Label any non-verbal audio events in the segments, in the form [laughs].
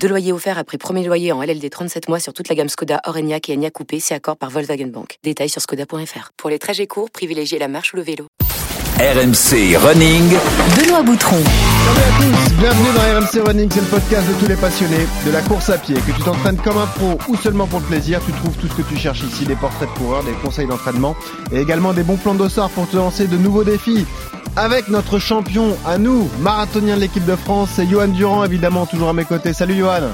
Deux loyers offerts après premier loyer en LLD 37 mois sur toute la gamme Skoda, Orenia et Enya Coupé, c'est accord par Volkswagen Bank. Détails sur skoda.fr. Pour les trajets courts, privilégiez la marche ou le vélo. RMC Running. Benoît Boutron. Salut à tous, bienvenue dans RMC Running, c'est le podcast de tous les passionnés de la course à pied. Que tu t'entraînes comme un pro ou seulement pour le plaisir, tu trouves tout ce que tu cherches ici, des portraits de coureurs, des conseils d'entraînement et également des bons plans d'ossard pour te lancer de nouveaux défis. Avec notre champion à nous, marathonien de l'équipe de France, c'est Johan Durand évidemment, toujours à mes côtés. Salut Johan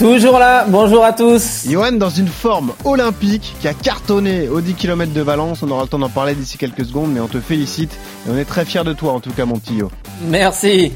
Toujours là, bonjour à tous. Johan dans une forme olympique qui a cartonné aux 10 km de Valence. On aura le temps d'en parler d'ici quelques secondes, mais on te félicite et on est très fiers de toi en tout cas mon petit Yo. Merci.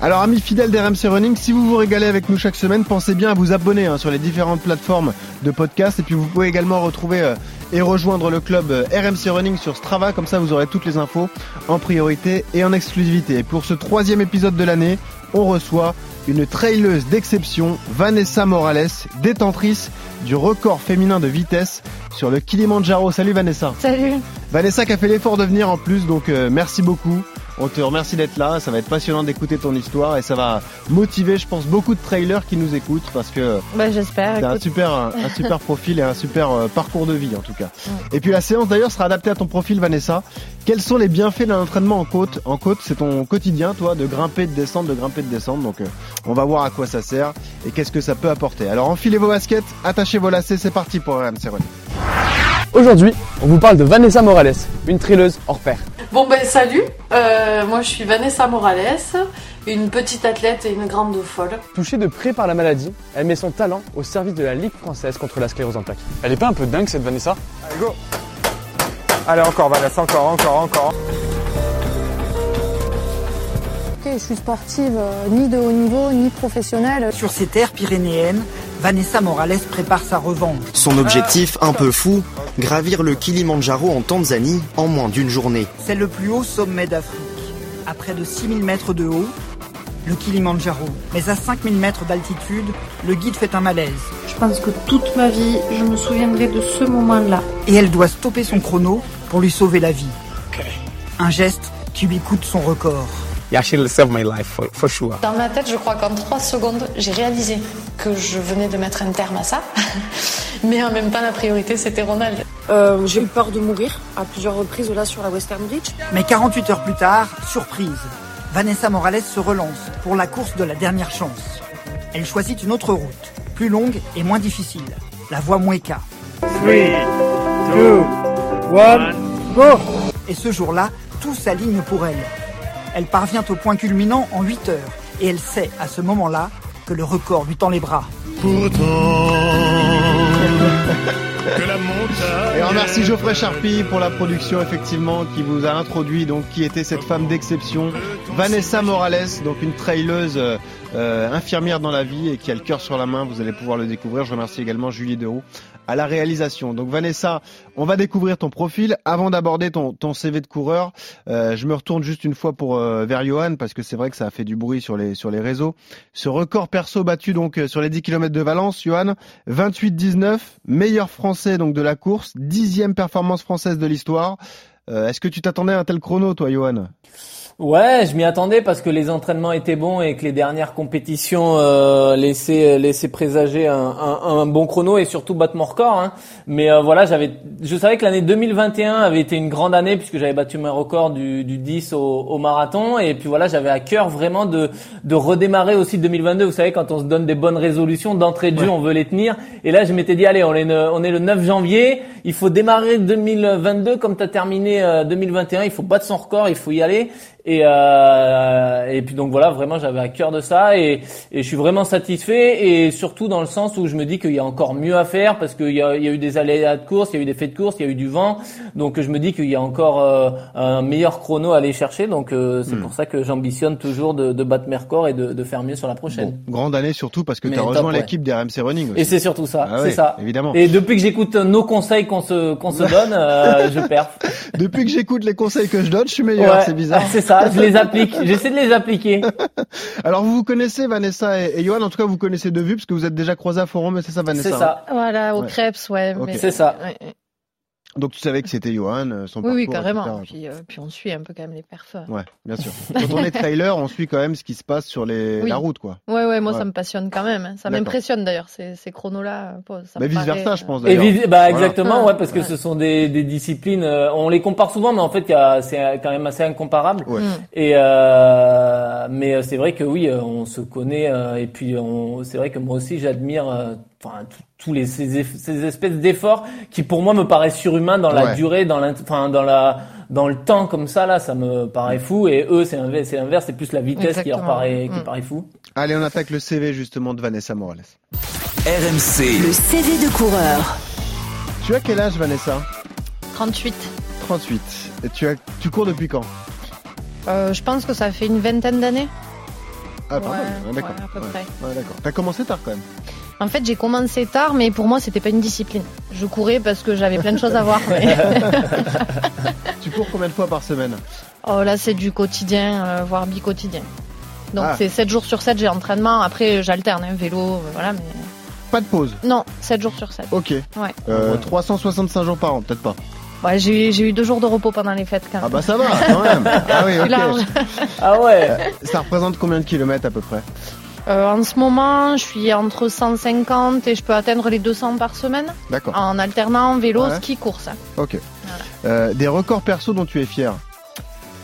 Alors amis fidèles d'RMC Running, si vous vous régalez avec nous chaque semaine, pensez bien à vous abonner hein, sur les différentes plateformes de podcast et puis vous pouvez également retrouver euh, et rejoindre le club euh, RMC Running sur Strava, comme ça vous aurez toutes les infos en priorité et en exclusivité. Et pour ce troisième épisode de l'année, on reçoit une traileuse d'exception, Vanessa Morales, détentrice du record féminin de vitesse sur le Kilimanjaro. Salut Vanessa. Salut. Vanessa qui a fait l'effort de venir en plus, donc euh, merci beaucoup. On te remercie d'être là, ça va être passionnant d'écouter ton histoire et ça va motiver, je pense, beaucoup de trailers qui nous écoutent parce que bah, j'espère. T'as un super, un, un, super [laughs] profil et un super euh, parcours de vie en tout cas. Et puis la séance d'ailleurs sera adaptée à ton profil, Vanessa. Quels sont les bienfaits d'un entraînement en côte? En côte, c'est ton quotidien, toi, de grimper, de descendre, de grimper, de descendre. Donc, euh, on va voir à quoi ça sert et qu'est-ce que ça peut apporter. Alors, enfilez vos baskets, attachez vos lacets, c'est parti pour RMC Running. Aujourd'hui, on vous parle de Vanessa Morales, une trileuse hors pair. Bon ben salut, euh, moi je suis Vanessa Morales, une petite athlète et une grande folle. Touchée de près par la maladie, elle met son talent au service de la Ligue française contre la sclérose en plaques. Elle est pas un peu dingue cette Vanessa? Allez go Allez encore Vanessa, encore, encore, encore. Ok, je suis sportive euh, ni de haut niveau ni professionnelle. Sur ces terres pyrénéennes, Vanessa Morales prépare sa revanche. Son objectif, un peu fou, gravir le Kilimanjaro en Tanzanie en moins d'une journée. C'est le plus haut sommet d'Afrique. À près de 6000 mètres de haut, le Kilimanjaro. Mais à 5000 mètres d'altitude, le guide fait un malaise. Je pense que toute ma vie, je me souviendrai de ce moment-là. Et elle doit stopper son chrono pour lui sauver la vie. Un geste qui lui coûte son record. Yeah, she'll save my life for, for sure. Dans ma tête, je crois qu'en 3 secondes, j'ai réalisé que je venais de mettre un terme à ça. [laughs] Mais en même temps, la priorité, c'était Ronald. Euh, j'ai eu peur de mourir à plusieurs reprises là sur la Western Bridge. Mais 48 heures plus tard, surprise, Vanessa Morales se relance pour la course de la dernière chance. Elle choisit une autre route, plus longue et moins difficile, la voie Mueca. 3, 2, 1, go Et ce jour-là, tout s'aligne pour elle. Elle parvient au point culminant en 8 heures et elle sait à ce moment-là que le record lui tend les bras. Et on remercie Geoffrey Charpie pour la production effectivement qui vous a introduit donc qui était cette femme d'exception Vanessa Morales donc une traileuse euh, euh, infirmière dans la vie et qui a le cœur sur la main. Vous allez pouvoir le découvrir. Je remercie également Julie Deroux à la réalisation. Donc Vanessa on va découvrir ton profil. Avant d'aborder ton, ton CV de coureur euh, je me retourne juste une fois pour euh, vers Johan parce que c'est vrai que ça a fait du bruit sur les sur les réseaux. Ce record perso battu donc sur les 10 km de Valence Johan 28-19 meilleur français donc de la course, dixième performance française de l'histoire. Euh, Est-ce que tu t'attendais à un tel chrono, toi, Johan? Ouais, je m'y attendais parce que les entraînements étaient bons et que les dernières compétitions euh, laissaient, laissaient présager un, un, un, bon chrono et surtout battre mon record. Hein. Mais euh, voilà, j'avais, je savais que l'année 2021 avait été une grande année puisque j'avais battu mon record du, du 10 au, au, marathon et puis voilà, j'avais à cœur vraiment de, de redémarrer aussi 2022. Vous savez, quand on se donne des bonnes résolutions d'entrée de jeu, ouais. on veut les tenir. Et là, je m'étais dit, allez, on est, on est le 9 janvier, il faut démarrer 2022 comme tu as terminé 2021, il faut battre son record, il faut y aller. Et, euh, et puis donc voilà, vraiment j'avais à cœur de ça et, et, je suis vraiment satisfait et surtout dans le sens où je me dis qu'il y a encore mieux à faire parce qu'il y a, il y a eu des aléas de course, il y a eu des faits de course, il y a eu du vent, donc je me dis qu'il y a encore euh, un meilleur chrono à aller chercher. Donc euh, c'est mmh. pour ça que j'ambitionne toujours de, de, battre mes records et de, de, faire mieux sur la prochaine. Bon, grande année surtout parce que tu as rejoint l'équipe des RMC Running. Aussi. Et c'est surtout ça, ah c'est ça. Évidemment. Et depuis que j'écoute nos conseils qu'on se qu'on se donne, euh, je perds. [laughs] Depuis que j'écoute les conseils que je donne, je suis meilleur. Ouais, C'est bizarre. C'est ça, je les applique. [laughs] J'essaie de les appliquer. Alors vous vous connaissez Vanessa et, et Johan, en tout cas vous connaissez de vue parce que vous êtes déjà croisés à forum, mais c'est ça Vanessa. C'est hein ça. Voilà, au Ouais. crêpes, ouais. C'est ça. ouais. Donc tu savais que c'était Johan, euh, son Oui, oui, parcours, carrément. etc. Puis, euh, puis on suit un peu quand même les perfs. Ouais, bien sûr. [laughs] Quand on est trailer, on suit quand même ce qui se passe sur les Oui. la route, quoi. Ouais, ouais, moi Ouais. ça me passionne quand même. hein. Ça m'impressionne d'ailleurs, ces, ces chronos-là. Mais vice versa, je euh, pense. Et vis- bah Voilà. exactement, ouais, parce que Ouais. ce sont des, des disciplines. euh, on les compare souvent, mais en fait, c'est quand même assez incomparable. Ouais. Mm. Et euh, mais c'est vrai que oui, on se connaît euh, et puis on, c'est vrai que moi aussi j'admire euh, enfin tous les ces, espèces d'efforts qui pour moi me paraissent surhumains dans la Ouais. durée, dans l'int- enfin dans la dans le temps comme ça là, ça me paraît fou. Et eux c'est l'inverse, c'est l'inverse, c'est plus la vitesse qui leur Exactement. paraît qui Mm. paraît fou. Allez, on attaque le CV justement de Vanessa Morales. RMC, Le CV de coureur. Tu as quel âge, Vanessa? 38. 38. Et tu as tu cours depuis quand? Euh, je pense que ça fait une vingtaine d'années. Ah, pas Ouais, mal. Ouais, d'accord. ouais, à peu près. Ouais, d'accord. T'as commencé tard quand même. En fait, j'ai commencé tard, mais pour moi, c'était pas une discipline. Je courais parce que j'avais plein de choses à voir. mais- [laughs] Tu cours combien de fois par semaine? Oh là, c'est du quotidien, euh, voire bi-quotidien. Donc Ah. c'est 7 jours sur 7, j'ai entraînement. Après, j'alterne, hein, vélo, euh, voilà, mais Pas de pause? non, 7 jours sur 7. Ok. Ouais. Euh, 365 jours par an, peut-être pas. Ouais, j'ai eu, j'ai eu deux jours de repos pendant les fêtes quand Ah bah ça va quand même. [laughs] Ah oui, Plus large. ok. Ah ouais. Ça représente combien de kilomètres à peu près? Euh, en ce moment, je suis entre 150 et je peux atteindre les 200 par semaine D'accord. en alternant vélo, Ouais. ski, course. Ok. Euh, des records perso dont tu es fier?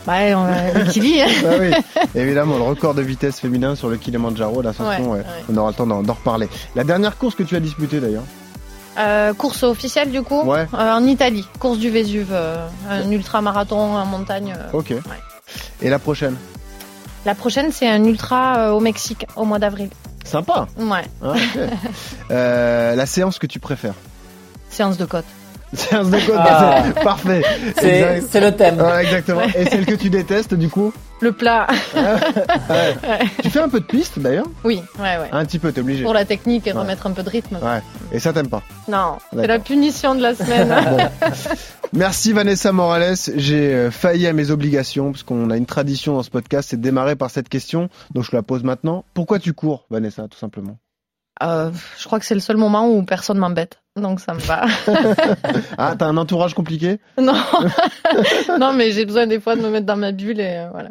Ouais, on a Kili. hein. Ah oui, évidemment, le record de vitesse féminin sur le Kilimanjaro, l'ascension, Ouais, ouais, ouais. on aura le temps d'en d'en reparler. La dernière course que tu as disputée d'ailleurs? Euh, course officielle du coup Ouais. Euh, en Italie, course du Vésuve, euh, un ultra-marathon en montagne. euh. Ok. Et la prochaine La prochaine, c'est un ultra euh, au Mexique au mois d'avril. Sympa Ouais. [laughs] Euh, La séance que tu préfères séance de côte. Séance de côte, Ah. [laughs] parfait C'est le thème. Ouais, exactement. Et celle que tu détestes du coup Le plat. [laughs] Ouais. Tu fais un peu de piste d'ailleurs oui, ouais, ouais. Un petit peu, t'es obligé. Pour la technique et Ouais. remettre un peu de rythme. Ouais. Et ça t'aime pas Non, c'est la punition de la semaine. [laughs] Bon. Merci Vanessa Morales. J'ai euh, failli à mes obligations parce qu'on a une tradition dans ce podcast, c'est de démarrer par cette question. Donc je la pose maintenant. Pourquoi tu cours, Vanessa, tout simplement? Euh, je crois que c'est le seul moment où personne m'embête. Donc ça me va. [laughs] Ah, t'as un entourage compliqué? Non. [laughs] non, mais j'ai besoin des fois de me mettre dans ma bulle et euh, voilà.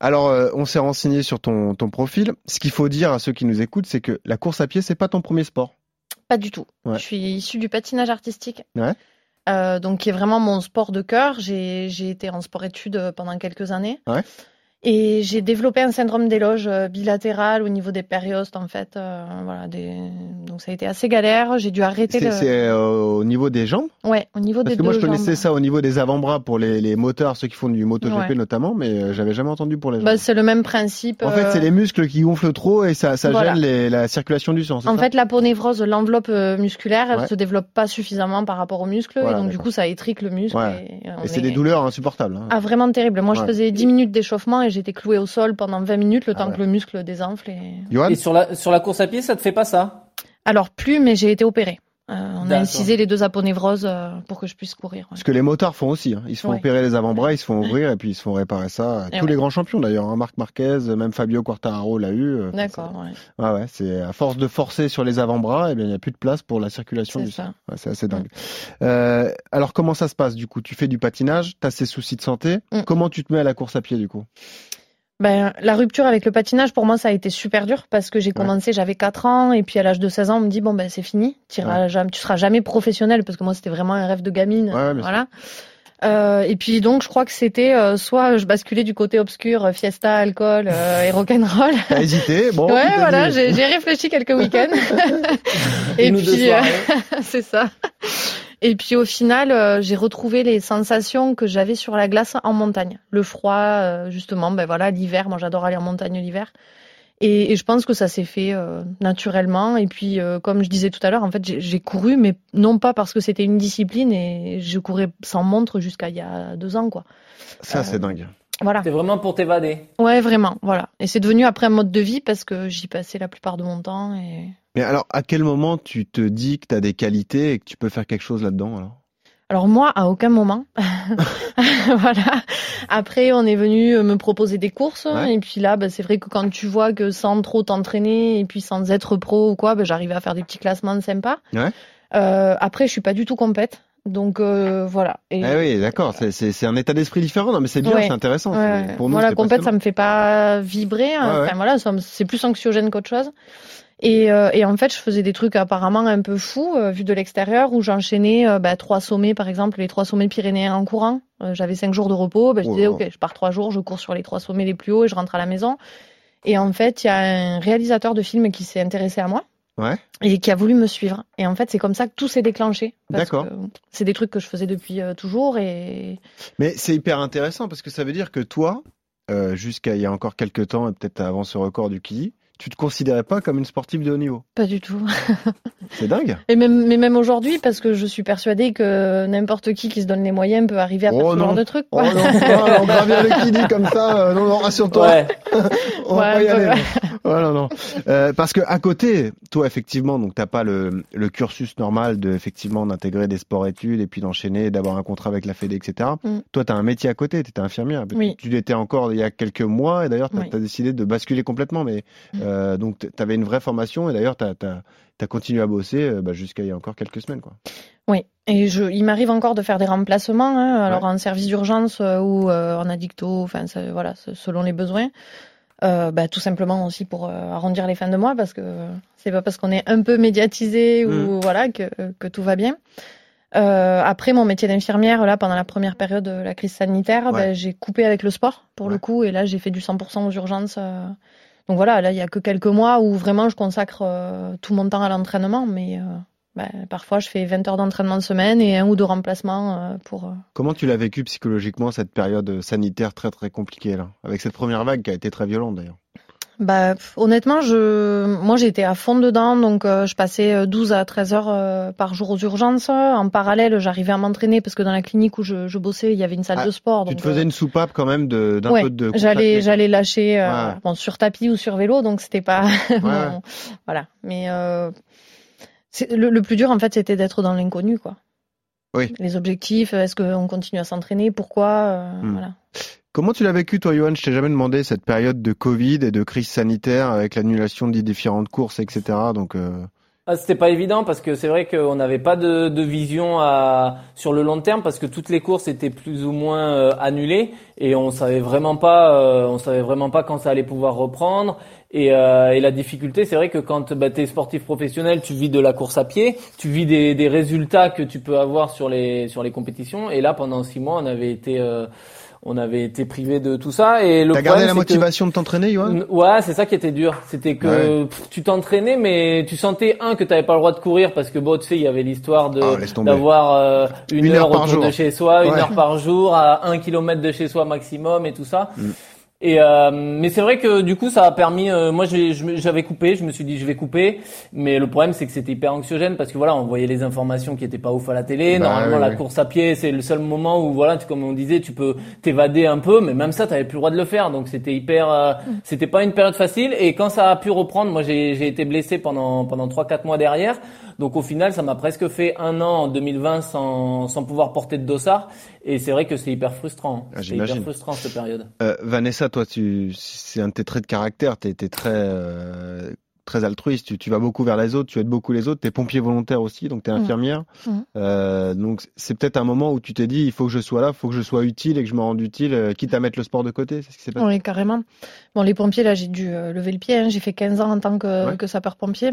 Alors, euh, on s'est renseigné sur ton, ton profil. Ce qu'il faut dire à ceux qui nous écoutent, c'est que la course à pied, c'est pas ton premier sport. Pas du tout. Ouais. Je suis issue du patinage artistique. Ouais. Euh, donc, qui est vraiment mon sport de cœur. J'ai été en sport-études euh, pendant quelques années. Ouais. Et j'ai développé un syndrome d'éloge euh, bilatéral au niveau des périostes, en fait. euh, voilà, des... Donc, ça a été assez galère. J'ai dû arrêter C'est le... c'est, euh, au niveau des jambes? Ouais, au niveau Parce des que moi, je connaissais jambes. ça au niveau des avant-bras pour les, les moteurs, ceux qui font du MotoGP Ouais. notamment, mais j'avais jamais entendu pour les jambes. Bah, c'est le même principe. en fait, c'est les muscles qui gonflent trop et ça, ça Voilà. gêne les- la circulation du sang. En fait, l'aponévrose, l'enveloppe euh, musculaire, elle Ouais. se développe pas suffisamment par rapport aux muscles. Voilà, et donc, du coup, ça étrique le muscle. Ouais. Et, c'est est- des douleurs insupportables. hein. Ah, vraiment terrible. Moi, je faisais 10 minutes d'échauffement et j'étais clouée au sol pendant 20 minutes, le Ah temps ouais. que le muscle désenfle. Et... Et sur la sur la course à pied, ça te fait pas ça? Alors, plus, mais j'ai été opérée. Euh, on a incisé les deux aponévroses euh, pour que je puisse courir. ouais. Ce que les motards font aussi. hein. Ils se font Ouais. opérer les avant-bras, ils se font ouvrir et puis ils se font réparer ça. Et Tous ouais. les grands champions d'ailleurs. Hein. Marc Marquez, même Fabio Quartararo l'a eu. euh, D'accord, ouais. c'est- Ouais, ouais. C'est à force de forcer sur les avant-bras, et bien il n'y a plus de place pour la circulation C'est du ça. sang. Ouais, c'est assez dingue. Euh, alors comment ça se passe du coup? Tu fais du patinage, tu as ces soucis de santé. Mm. Comment tu te mets à la course à pied du coup? Ben, la rupture avec le patinage, pour moi, ça a été super dur parce que j'ai commencé, j'avais 4 ans, et puis à l'âge de 16 ans, on me dit, bon, ben, c'est fini, tu tu seras jamais professionnel, parce que moi, c'était vraiment un rêve de gamine. Ouais, voilà. Euh, et puis donc, je crois que c'était euh, soit je basculais du côté obscur, euh, fiesta, alcool [laughs] et rock'n'roll. T'as hésité Bon. ouais, voilà, j'ai réfléchi quelques week-ends. [laughs] et puis, [laughs] c'est ça. Et puis au final, euh, j'ai retrouvé les sensations que j'avais sur la glace en montagne. Le froid, euh, justement, ben voilà, l'hiver. Moi, j'adore aller en montagne l'hiver. Et, et je pense que ça s'est fait euh, naturellement. Et puis, euh, comme je disais tout à l'heure, en fait, j'ai- j'ai couru, mais non pas parce que c'était une discipline. Et je courais sans montre jusqu'à il y a deux ans, quoi. Ça c'est dingue. Voilà. C'est vraiment pour t'évader. Ouais, vraiment. Voilà. Et c'est devenu après un mode de vie parce que j'y passais la plupart de mon temps. Et Mais alors à quel moment tu te dis que tu as des qualités et que tu peux faire quelque chose là-dedans alors? Alors moi, à aucun moment. [laughs] voilà. Après, on est venu me proposer des courses. Ouais. Et puis là, bah, c'est vrai que quand tu vois que sans trop t'entraîner et puis sans être pro ou quoi, bah, j'arrivais à faire des petits classements sympas. Ouais. Euh, après, je suis pas du tout compète. Donc euh, voilà. Et, Ah oui, d'accord. C'est- un état d'esprit différent. Non, mais c'est bien, Ouais. c'est intéressant. Ouais. Pour nous, Moi, la compète, ça me fait pas vibrer. hein. Ouais. Enfin voilà, c'est plus anxiogène qu'autre chose. Et, euh, et en fait, je faisais des trucs apparemment un peu fous euh, vu de l'extérieur, où j'enchaînais euh, bah, trois sommets, par exemple, les trois sommets pyrénéens en courant. J'avais cinq jours de repos. Bah, je Oh disais, ok, je pars trois jours, je cours sur les trois sommets les plus hauts et je rentre à la maison. Et en fait, il y a un réalisateur de film qui s'est intéressé à moi Ouais. et qui a voulu me suivre. Et en fait, c'est comme ça que tout s'est déclenché. D'accord. que C'est des trucs que je faisais depuis euh, toujours et Mais c'est hyper intéressant parce que ça veut dire que toi, euh, jusqu'à il y a encore quelques temps et peut-être avant ce record du Kili, tu te considérais pas comme une sportive de haut niveau. pas du tout. [laughs] C'est dingue. Et même, mais même aujourd'hui, parce que je suis persuadée que n'importe qui qui se donne les moyens peut arriver à faire Oh ce non. genre de truc. Oh Quoi. non, non, [laughs] on gravir le Kili comme ça. euh, non, non, rassure-toi. Ouais. [laughs] on va Ouais, pas y aller. Non. Non, non. Euh, parce que à côté, toi, effectivement, donc t'as pas le, le cursus normal de effectivement d'intégrer des sports-études et puis d'enchaîner, d'avoir un contrat avec la Fédé, etc. Mm. Toi, t'as un métier à côté. T'étais infirmière. Oui. Tu l'étais encore il y a quelques mois et d'ailleurs, t'as Oui. as décidé de basculer complètement. Mais Mm. euh, donc, t'avais une vraie formation et d'ailleurs, t'as as, as continué à bosser euh, bah, jusqu'à il y a encore quelques semaines, quoi. Oui, et je, il m'arrive encore de faire des remplacements, hein, alors en service d'urgence euh, ou euh, en addicto, enfin ça, voilà, selon les besoins. Euh, bah, tout simplement aussi pour euh, arrondir les fins de mois parce que c'est pas parce qu'on est un peu médiatisé ou Mhm. voilà que, que tout va bien. Euh, après mon métier d'infirmière, là pendant la première période de la crise sanitaire, Ouais. bah, j'ai coupé avec le sport pour le coup et là j'ai fait du 100% aux urgences. euh. Donc voilà, là il y a que quelques mois où vraiment je consacre euh, tout mon temps à l'entraînement, mais bah, parfois je fais 20 heures d'entraînement de semaine et un ou deux remplacements euh, pour. euh, Comment tu l'as vécu psychologiquement cette période sanitaire très très compliquée là, avec cette première vague qui a été très violente d'ailleurs. Bah, honnêtement, je, moi, j'étais à fond dedans, donc euh, je passais euh, 12 à 13 heures euh, par jour aux urgences. En parallèle, j'arrivais à m'entraîner parce que dans la clinique où je, je bossais, il y avait une salle Ah, de sport. Tu te faisais euh, une soupape quand même de d'un ouais, peu de j'allais, j'allais lâcher Ouais. bon, sur tapis ou sur vélo, donc c'était pas [laughs] voilà. Mais le, le plus dur, en fait, c'était d'être dans l'inconnu, quoi. Oui. Les objectifs, est-ce qu'on continue à s'entraîner, pourquoi, euh, Hmm. voilà. Comment tu l'as vécu toi, Johan? Je t'ai jamais demandé cette période de Covid et de crise sanitaire avec l'annulation des différentes courses, etc. Donc euh, Ah, c'était pas évident parce que c'est vrai qu'on n'avait pas de, de vision à, sur le long terme parce que toutes les courses étaient plus ou moins euh, annulées et on savait vraiment pas, euh, on savait vraiment pas quand ça allait pouvoir reprendre. Et, euh, et la difficulté, c'est vrai que quand bah, tu es sportif professionnel, tu vis de la course à pied, tu vis des, des résultats que tu peux avoir sur les sur les compétitions. Et là, pendant six mois, on avait été euh, on avait été privé de tout ça. Et le t'as gardé la que- motivation de t'entraîner, Johan? N- Ouais, c'est ça qui était dur. C'était que pff, tu t'entraînais, mais tu sentais un que t'avais pas le droit de courir parce que bon, tu sais, il y avait l'histoire de Ah, d'avoir euh, une, Une heure, heure par autour jour. de chez soi, une heure par jour, à un kilomètre de chez soi maximum et tout ça. Mm. Et euh, mais c'est vrai que du coup ça a permis. euh, moi j'avais coupé, je me suis dit je vais couper, mais le problème c'est que c'était hyper anxiogène parce que voilà on voyait les informations qui étaient pas ouf à la télé. Bah, Normalement oui, la oui. course à pied c'est le seul moment où voilà tu- comme on disait tu peux t'évader un peu, mais même ça t'avais plus le droit de le faire donc c'était hyper. euh, c'était pas une période facile et quand ça a pu reprendre, moi j'ai j'ai été blessé pendant pendant trois quatre mois derrière. Donc au final, ça m'a presque fait un an en 2020 sans, sans pouvoir porter de dossard. Et c'est vrai que c'est hyper frustrant. Ah, c'est hyper frustrant cette période. Euh, Vanessa, toi, tu, c'est un de tes traits de caractère. T'es, t'es très, euh, très altruiste. Tu, tu vas beaucoup vers les autres. Tu aides beaucoup les autres. T'es pompier volontaire aussi, donc t'es Mhm. infirmière. Mhm. Euh, donc c'est peut-être un moment où tu t'es dit, il faut que je sois là, il faut que je sois utile et que je me rende utile, euh, quitte à mettre le sport de côté. C'est ce qui s'est passé. Oui, carrément. Bon, les pompiers, là, j'ai dû euh, lever le pied. hein. J'ai fait 15 ans en tant que, Ouais. que sapeur-pompier.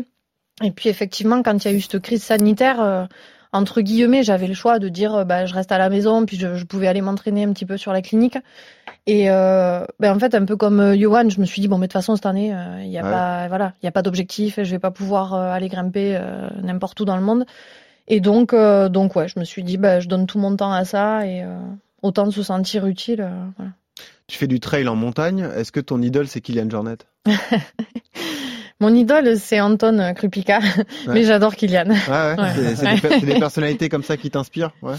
Et puis, effectivement, quand il y a eu cette crise sanitaire, euh, entre guillemets, j'avais le choix de dire, euh, bah, je reste à la maison, puis je, je pouvais aller m'entraîner un petit peu sur la clinique. Et euh, ben, en fait, un peu comme euh, Johan, je me suis dit, bon, mais de toute façon, cette année, euh, il y a Ouais. pas, voilà, il y a pas d'objectif, je vais pas pouvoir euh, aller grimper euh, n'importe où dans le monde. Et donc, euh, donc ouais, je me suis dit, bah, je donne tout mon temps à ça et euh, autant se sentir utile. euh, voilà. Tu fais du trail en montagne. Est-ce que ton idole c'est Kylian Jornet? [laughs] Mon idole, c'est Anton Krupika, [laughs] mais j'adore Kylian. Ouais, ouais. [laughs] Ouais. C'est, c'est des, c'est des personnalités comme ça qui t'inspirent. Ouais.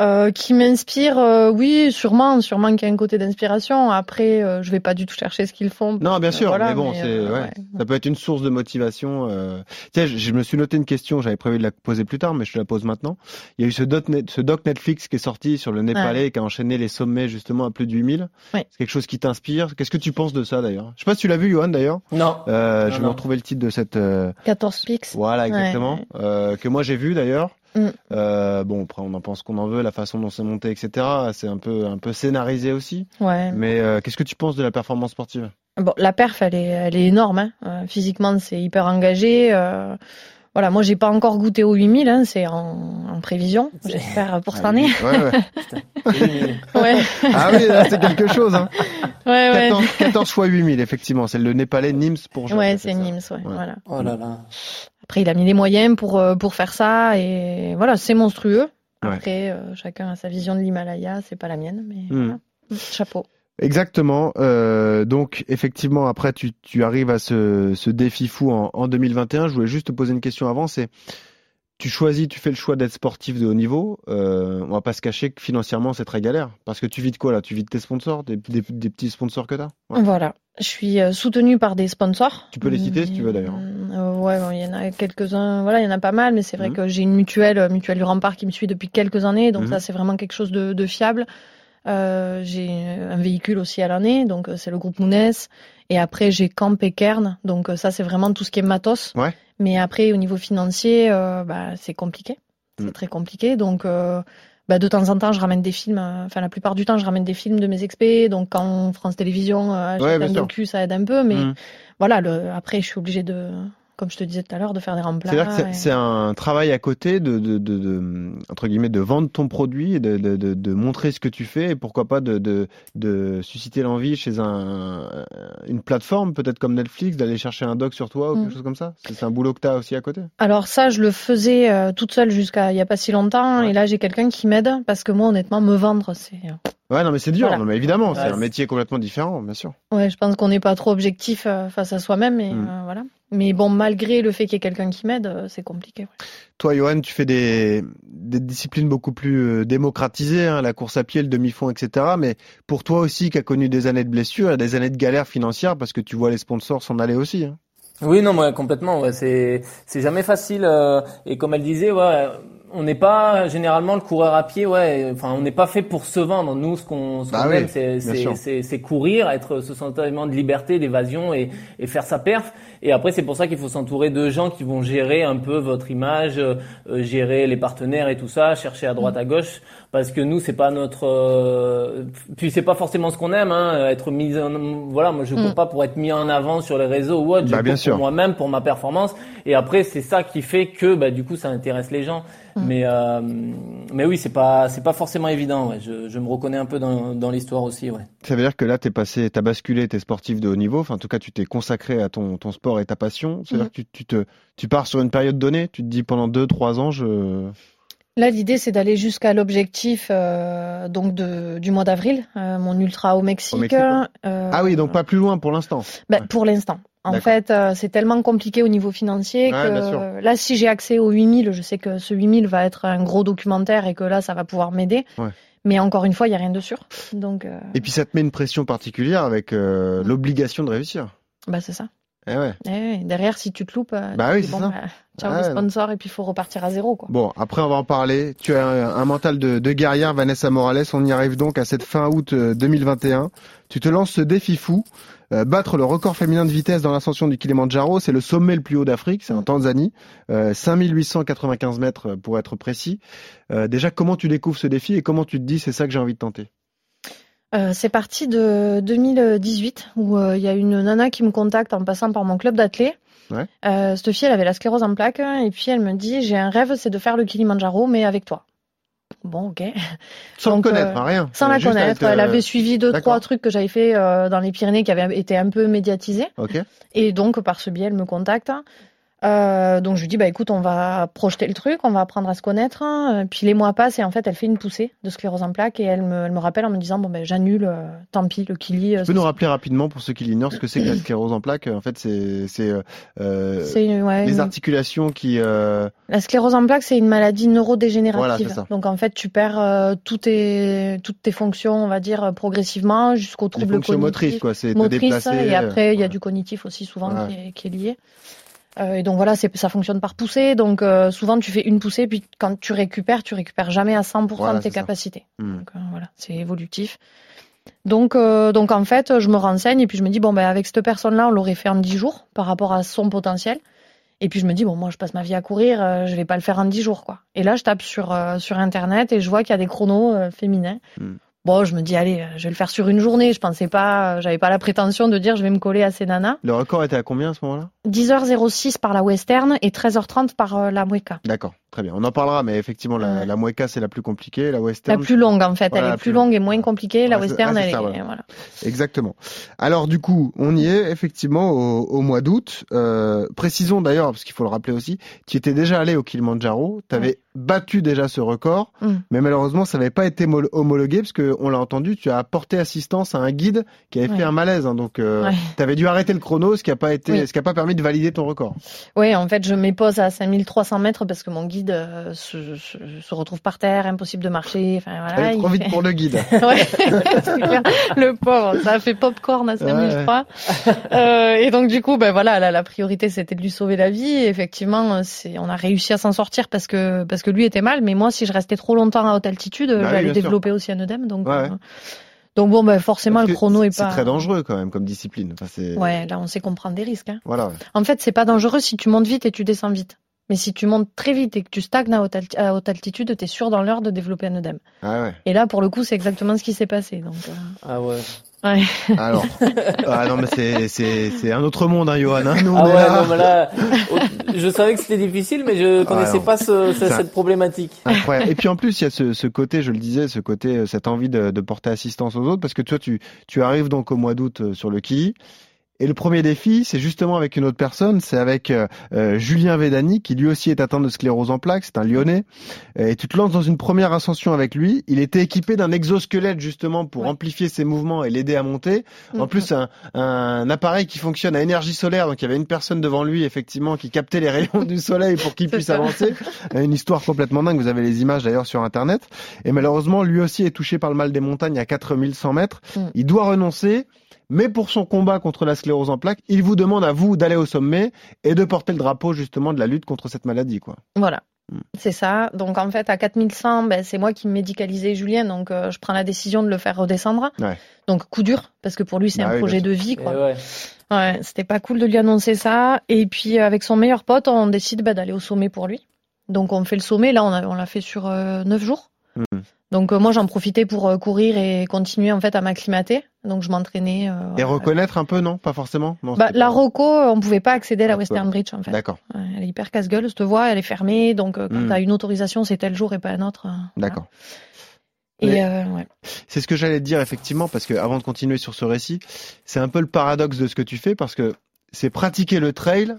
Euh, qui m'inspire, euh, oui, sûrement, sûrement qu'il y a un côté d'inspiration. Après, euh, je vais pas du tout chercher ce qu'ils font. Non, bien sûr, Voilà, mais bon, mais, c'est euh, ouais, ouais. ça peut être une source de motivation. Euh... Tiens, je, je me suis noté une question, j'avais prévu de la poser plus tard, mais je te la pose maintenant. Il y a eu ce doc, net- ce doc Netflix qui est sorti sur le Népalais et qui a enchaîné les sommets justement à plus de 8000. Ouais. C'est quelque chose qui t'inspire. Qu'est-ce que tu penses de ça d'ailleurs? Je sais pas si tu l'as vu, Johan d'ailleurs. Non. Euh, Non, je vais non. retrouver le titre de cette. euh, 14 pics. Voilà, exactement. Ouais. Euh, que moi j'ai vu d'ailleurs. Mm. Euh, bon, après on en pense qu'on en veut, la façon dont c'est monté, etc. C'est un peu un peu scénarisé aussi. Ouais. Mais euh, qu'est-ce que tu penses de la performance sportive? Bon, la perf, elle est, elle est énorme. Hein. Euh, physiquement, c'est hyper engagé. Voilà, moi, j'ai pas encore goûté au 8000. Hein, c'est en, en prévision, j'espère pour cette année. Ouais, ouais. Ouais, Ah oui, là, c'est quelque chose. Hein. ouais, ouais. 14, 14 fois 8000, effectivement. C'est le Népalais Nims pour Jean, Ouais, c'est Nîmes, ouais, voilà. Oh là là. Après, il a mis les moyens pour euh, pour faire ça et voilà, c'est monstrueux. Ouais. Après, euh, chacun a sa vision de l'Himalaya, c'est pas la mienne, mais Hmm. voilà. chapeau. Exactement. Euh, donc, effectivement, après, tu, tu arrives à ce, ce défi fou en, en 2021. Je voulais juste te poser une question avant. C'est, tu choisis, tu fais le choix d'être sportif de haut niveau. Euh, on va pas se cacher que financièrement, c'est très galère. Parce que tu vis de quoi là? Tu vis de tes sponsors, des, des, des petits sponsors que t'as? Ouais. Voilà, je suis euh, soutenue par des sponsors. Tu peux les citer si tu veux d'ailleurs. Euh, ouais, bon, il y en a quelques-uns. Voilà, il y en a pas mal, mais c'est vrai Mhm. que j'ai une mutuelle, euh, mutuelle du Rempart, qui me suit depuis quelques années, donc Mhm. ça c'est vraiment quelque chose de, de fiable. Euh, j'ai un véhicule aussi à l'année, donc euh, c'est le groupe Mounes. Et après j'ai Camp et Kern, donc euh, ça c'est vraiment tout ce qui est matos. Ouais. Mais après au niveau financier, euh, bah, c'est compliqué, c'est Mhm. très compliqué. Donc euh, bah, de temps en temps je ramène des films. Enfin la plupart du temps je ramène des films de mes expés. Donc quand France Télévisions achète Ouais, un docu, ça aide un peu, mais Mhm. voilà, le, après, je suis obligée de, comme je te disais tout à l'heure, de faire des remplats. C'est-à-dire que c'est- et- un travail à côté de, de, de, de- entre guillemets, de vendre ton produit, et de, de, de, de montrer ce que tu fais et pourquoi pas de, de, de susciter l'envie chez un, une plateforme, peut-être comme Netflix, d'aller chercher un doc sur toi ou Mm. quelque chose comme ça. C'est un boulot que tu as aussi à côté. Alors ça, je le faisais euh, toute seule jusqu'à il y a pas si longtemps, et là, j'ai quelqu'un qui m'aide parce que moi, honnêtement, me vendre, c'est. Ouais, non, mais c'est dur. Voilà. Non, mais évidemment, c'est Ouais, un métier complètement différent, bien sûr. Ouais, je pense qu'on n'est pas trop objectif euh, face à soi-même, et Mm. euh, voilà. Mais bon, malgré le fait qu'il y ait quelqu'un qui m'aide, euh, c'est compliqué. ouais. Toi, Johan, tu fais des, des disciplines beaucoup plus euh, démocratisées, hein, la course à pied, le demi-fond, etc. Mais pour toi aussi, qui a connu des années de blessures et des années de galères financières, parce que tu vois les sponsors s'en aller aussi. Hein. Oui, non, ouais, complètement. Ouais, c'est c'est jamais facile. euh, et comme elle disait, ouais, on n'est pas généralement le coureur à pied. Ouais, enfin, on n'est pas fait pour se vendre. Nous, ce qu'on ce Bah oui, aime, c'est courir, être ce sentiment de liberté, d'évasion et et faire sa perf. Et après, c'est pour ça qu'il faut s'entourer de gens qui vont gérer un peu votre image, euh, euh, gérer les partenaires et tout ça, chercher à droite à gauche, parce que nous, c'est pas notre. euh, puis c'est pas forcément ce qu'on aime. Hein, être mis en voilà, moi je cours Mm. pas pour être mis en avant sur les réseaux ou autre. Je Bah, bien cours sûr. pour moi-même, pour ma performance. Et après, c'est ça qui fait que, bah, du coup, ça intéresse les gens. Mais, euh, mais oui, c'est pas, c'est pas forcément évident. Ouais. Je, je me reconnais un peu dans, dans l'histoire aussi. Ouais. Ça veut dire que là, t'es passé, t'as basculé, t'es sportif de haut niveau. Enfin, en tout cas, tu t'es consacré à ton, ton sport et ta passion. C'est-à-dire Mhm. que tu, tu te, tu pars sur une période donnée. Tu te dis pendant deux, trois ans, je. Là, l'idée, c'est d'aller jusqu'à l'objectif euh, donc de, du mois d'avril, euh, mon ultra au Mexique. Au Mexique, ouais. Euh, Ah oui, donc pas plus loin pour l'instant. Ben, Ouais. Pour l'instant. En fait, c'est tellement compliqué au niveau financier Ouais, que là, si j'ai accès au 8000, je sais que ce 8000 va être un gros documentaire et que là, ça va pouvoir m'aider. Ouais. Mais encore une fois, il n'y a rien de sûr. Donc, Et puis ça te met une pression particulière avec l'obligation de réussir. bah, c'est ça. Eh ouais. Eh ouais, derrière, si tu te loupes, euh, Bah oui, c'est bon, ça. bah, ciao Ah les ouais, non. sponsors et puis il faut repartir à zéro. Quoi. Bon, après on va en parler. Tu as un, un mental de, de guerrière, Vanessa Morales. On y arrive donc à cette fin août euh, 2021. Tu te lances ce défi fou. euh, battre le record féminin de vitesse dans l'ascension du Kilimandjaro, c'est le sommet le plus haut d'Afrique, c'est en Tanzanie, euh, 5895 mètres pour être précis. Euh, déjà, comment tu découvres ce défi et comment tu te dis c'est ça que j'ai envie de tenter? Euh, c'est parti de 2018 où euh, il y a une nana qui me contacte en passant par mon club d'athlètes. Ouais. Euh, cette fille, elle avait la sclérose en plaques et puis elle me dit j'ai un rêve, c'est de faire le Kilimandjaro mais avec toi. Bon, ok. Sans Donc, connaître, euh, hein, rien. Sans la juste connaître, elle avait suivi deux trois trucs que j'avais fait dans les Pyrénées qui avaient été un peu médiatisés Ok. et donc par ce biais elle me contacte. Euh, donc je lui dis bah écoute on va projeter le truc, on va apprendre à se connaître. hein. Puis les mois passent et en fait elle fait une poussée de sclérose en plaques et elle me, elle me rappelle en me disant bon ben j'annule, euh, tant pis le kili. euh, Tu peux nous rappeler rapidement pour ceux qui l'ignorent ce que c'est que la [coughs] sclérose en plaques? En fait, c'est c'est euh, euh, ouais, les une- articulations qui euh, La sclérose en plaques c'est une maladie neurodégénérative. Voilà, donc en fait tu perds euh, tes, toutes tes fonctions on va dire euh, progressivement jusqu'aux les troubles fonctions motrices, quoi. C'est et après il y a euh, du cognitif aussi souvent Ouais. qui, est, qui est lié. Euh, et donc voilà, ça fonctionne par poussée. Donc euh, souvent tu fais une poussée, puis quand tu récupères, tu récupères jamais à 100% Voilà, de tes capacités. Hmm. Donc euh, voilà, c'est évolutif. Donc, donc en fait, je me renseigne et puis je me dis bon ben avec cette personne-là, on l'aurait fait en 10 jours par rapport à son potentiel. Et puis je me dis bon moi je passe ma vie à courir, je vais pas le faire en 10 jours quoi. Et là je tape sur sur internet et je vois qu'il y a des chronos féminins. Hmm. Bon, je me dis allez, euh, je vais le faire sur une journée. Je pensais pas, euh, j'avais pas la prétention de dire je vais me coller à ces nanas. Le record était à combien à ce moment-là? 10h06 par la Western et 13h30 par euh, la Mueca. D'accord, très bien. On en parlera, mais effectivement, la, la Mueca, c'est la plus compliquée. La La Western. plus longue en fait, Voilà, elle la est plus longue et moins compliquée. La Western, ah, elle ça, est voilà. voilà. Exactement. Alors du coup, on y est effectivement au, au mois d'août. Euh, précisons d'ailleurs, parce qu'il faut le rappeler aussi, tu étais déjà allé au Kilimanjaro, tu avais battu déjà ce record, Mm. mais malheureusement ça n'avait pas été homolo- homologué parce que on l'a entendu, tu as apporté assistance à un guide qui avait fait un malaise, hein, donc euh, Ouais. tu avais dû arrêter le chrono, ce qui a pas été, Oui. ce qui a pas permis de valider ton record. Oui, en fait, je m'épose à 5300 mètres parce que mon guide euh, se, se, se retrouve par terre, impossible de marcher. Enfin voilà. Trop vite fait- pour le guide. [laughs] ouais, [laughs] c'est clair. Le pauvre, ça a fait popcorn à 5003. Ouais, Euh, et donc du coup, ben voilà, la, la priorité c'était de lui sauver la vie. Et effectivement, euh, c'est, on a réussi à s'en sortir parce que parce que lui était mal. Mais moi, si je restais trop longtemps à haute altitude, Bah oui, j'allais sûr. développer aussi un œdème. Donc Ouais, euh, ouais. donc bon, ben forcément, le chrono est c'est pas. très dangereux quand même comme discipline. Enfin, c'est Ouais, là, on sait qu'on prend des risques. Hein. voilà. ouais. En fait, c'est pas dangereux si tu montes vite et tu descends vite. Mais si tu montes très vite et que tu stagnes à haute, alti- à haute altitude, t'es sûr dans l'heure de développer un œdème. Ah ouais. Et là, pour le coup, c'est exactement ce qui s'est passé. Donc, euh, Ah ouais. ouais. Alors, [laughs] ah non mais c'est c'est c'est un autre monde, hein, Johan. Hein. Nous, Ah ouais, là. non, mais là, je savais que c'était difficile, mais je connaissais non. pas ce- ce- Ça- cette problématique. Incroyable. Et puis en plus, il y a ce, ce côté, je le disais, ce côté, euh, cette envie de, de porter assistance aux autres, parce que toi, tu, tu arrives donc au mois d'août euh, sur le Kili. Et le premier défi, c'est justement avec une autre personne, c'est avec euh, euh, Julien Védani, qui lui aussi est atteint de sclérose en plaques, c'est un Lyonnais. Et tu te lances dans une première ascension avec lui. Il était équipé d'un exosquelette justement pour Ouais. amplifier ses mouvements et l'aider à monter. En Mhm. plus, un, un appareil qui fonctionne à énergie solaire, donc il y avait une personne devant lui effectivement qui captait les rayons [laughs] du soleil pour qu'il puisse ça. avancer. [laughs] Une histoire complètement dingue. Vous avez les images d'ailleurs sur internet. Et malheureusement, lui aussi est touché par le mal des montagnes à 4100 mètres. Mm. Il doit renoncer. Mais pour son combat contre la sclérose en plaques, il vous demande à vous d'aller au sommet et de porter le drapeau justement de la lutte contre cette maladie, quoi. Voilà. Mm. C'est ça. Donc en fait, à 4100, ben, c'est moi qui me médicalisais Julien, donc euh, je prends la décision de le faire redescendre. Ouais. Donc coup dur, parce que pour lui, c'est Bah un oui, projet de vie. Quoi. ouais. Ouais, c'était pas cool de lui annoncer ça. Et puis euh, avec son meilleur pote, on décide bah, d'aller au sommet pour lui. Donc on fait le sommet. Là, on a- on l'a fait sur euh, 9 jours. Mhm. Donc euh, moi, j'en profitais pour euh, courir et continuer en fait à m'acclimater. Donc je m'entraînais. euh, Et reconnaître un peu, non? Pas forcément? Non, Bah, la pas- Rocco, on pouvait pas accéder à la D'accord. Western Bridge en fait. D'accord, Ouais, elle est hyper casse-gueule, cette voie, elle est fermée, donc quand Mm. t'as une autorisation, c'est tel jour et pas un autre. voilà. d'accord. Et Mais- euh, ouais. C'est ce que j'allais te dire effectivement, parce que avant de continuer sur ce récit, c'est un peu le paradoxe de ce que tu fais, parce que c'est pratiquer le trail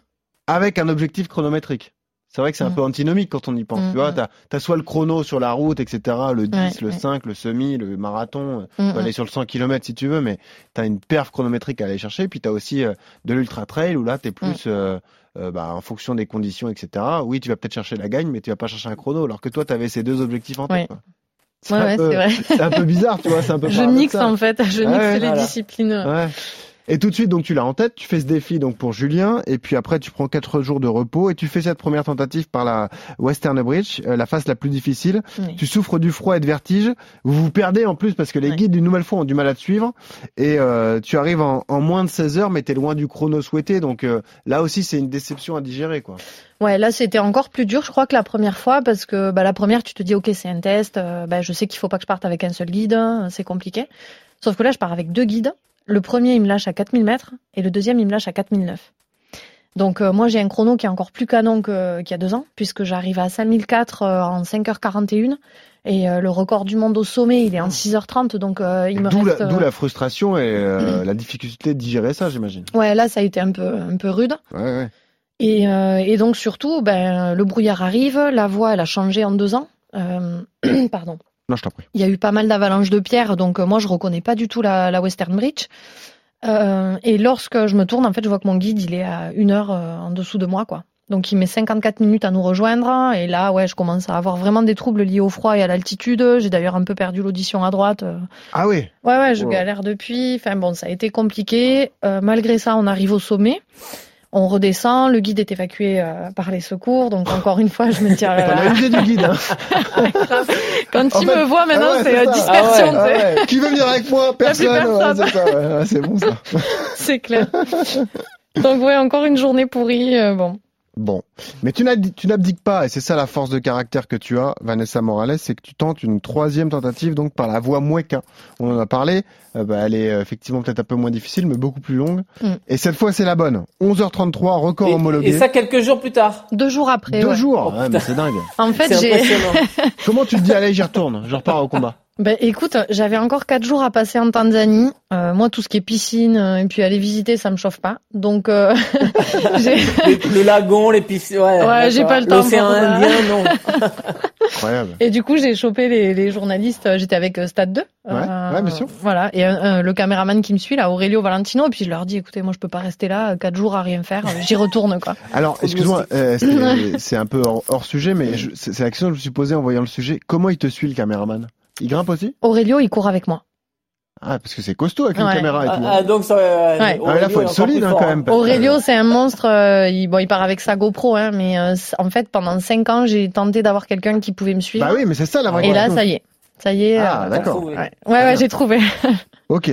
avec un objectif chronométrique. C'est vrai que c'est un Mm. peu antinomique quand on y pense. Tu vois, mm. t'as as soit le chrono sur la route, etc., le 10, Ouais, le ouais. 5, le semi, le marathon. Tu peux mm. aller sur le 100 km si tu veux, mais t'as une perf chronométrique à aller chercher. Puis t'as aussi euh, de l'ultra trail où là t'es plus euh, euh, bah, en fonction des conditions, etc. Oui, tu vas peut-être chercher la gagne, mais tu vas pas chercher un chrono. Alors que toi, t'avais ces deux objectifs en tête. Ouais. Ouais, un peu- c'est c'est un peu bizarre, tu vois. C'est un peu [laughs] Je mixe en fait, [laughs] je mixe les voilà. disciplines. Et tout de suite, donc tu l'as en tête, tu fais ce défi donc pour Julien, et puis après tu prends quatre jours de repos et tu fais cette première tentative par la Western Bridge, euh, la phase la plus difficile. Oui. Tu souffres du froid et de vertige. Vous vous perdez en plus parce que les guides une nouvelle fois ont du mal à te suivre et euh, tu arrives en, en moins de 16 heures, mais t'es loin du chrono souhaité. Donc euh, là aussi, c'est une déception à digérer, quoi. Ouais, là c'était encore plus dur, je crois, que la première fois, parce que bah, la première, tu te dis, ok, c'est un test, euh, bah, je sais qu'il faut pas que je parte avec un seul guide, hein, c'est compliqué. Sauf que là, je pars avec deux guides. Le premier, il me lâche à 4000 mètres, et le deuxième, il me lâche à 4009. Donc euh, moi, j'ai un chrono qui est encore plus canon que- qu'il y a deux ans, puisque j'arrive à 5004 euh, en 5h41, et euh, le record du monde au sommet, il est en 6h30, donc euh, il me D'où reste... la, d'où euh, la frustration et euh, la difficulté de digérer ça, j'imagine. Ouais, là, ça a été un peu, un peu rude. Ouais, ouais. Et, euh, et donc surtout, ben, le brouillard arrive, la voie elle a changé en deux ans. Euh, [clears throat] pardon. Non, je t'en prie. Il y a eu pas mal d'avalanches de pierres, donc euh, moi je reconnais pas du tout la, la Western Bridge. Euh, et lorsque je me tourne, en fait, je vois que mon guide il est à une heure euh, en dessous de moi, quoi. Donc il met 54 minutes à nous rejoindre. Et là, ouais, je commence à avoir vraiment des troubles liés au froid et à l'altitude. J'ai d'ailleurs un peu perdu l'audition à droite. Ah oui. Ouais, ouais, je Wow. galère depuis. Enfin bon, ça a été compliqué. Euh, malgré ça, on arrive au sommet. On redescend. Le guide est évacué euh, par les secours. Donc encore une fois, je me ah là [laughs] On a usé du guide. Hein. [laughs] quand En il fait- me voit maintenant, Ah ouais, c'est euh, dispersion. Ah tu sais. ouais. Qui veut venir avec moi? Personne. C'est bon ça. [laughs] C'est clair. Donc ouais, encore une journée pourrie. euh, bon. Bon, mais tu n'abdi- tu n'abdiques pas, et c'est ça la force de caractère que tu as, Vanessa Morales, c'est que tu tentes une troisième tentative, donc par la voie Mueca. On en a parlé, euh, bah, elle est euh, effectivement peut-être un peu moins difficile, mais beaucoup plus longue. Mm. Et cette fois, c'est la bonne. 11h33, record Et, homologué. et ça quelques jours plus tard. Deux jours après. Deux ouais. jours, Oh, ouais, mais c'est dingue. En fait, C'est j'ai. impressionnant. [laughs] Comment tu te dis, allez, j'y retourne, je repars au combat? Ben écoute, j'avais encore quatre jours à passer en Tanzanie. Euh, moi, tout ce qui est piscine euh, et puis aller visiter, ça me chauffe pas. Donc, euh, [laughs] le lagon, les piscines. Ouais, Ouais, j'ai pas le temps L'océan. Indien, non. [laughs] Incroyable. et du coup, j'ai chopé les, les journalistes. euh, J'étais avec euh, Stade 2. Ouais, ouais, bien sûr. Voilà. Et euh, euh, le caméraman qui me suit là, Aurelio Valentino. Et puis je leur dis, écoutez, moi, je peux pas rester là euh, quatre jours à rien faire. euh, J'y retourne quoi. [laughs] Alors, Trop excuse-moi, euh, c'est- c'est un peu hors, hors sujet, mais je- c'est c'est la question que je me suis posée en voyant le sujet. Comment il te suit, le caméraman? Il grimpe aussi Aurelio, il court avec moi. Ah, parce que c'est costaud avec une Ouais. caméra et tout. Ah, hein. ah, donc ça. ouais, Ouais. Ah, mais là, faut Aurélio est être solide hein, quand hein. même. que- Aurelio, c'est un monstre. euh, il, bon, il part avec sa GoPro, hein, mais euh, en fait, pendant cinq ans, j'ai tenté d'avoir quelqu'un qui pouvait me suivre. Bah oui, mais c'est ça la vraie et là, ça y est. Ça y est. Ah, euh, d'accord. trouvé. Ouais, ouais, ouais, j'ai trouvé. [laughs] Ok.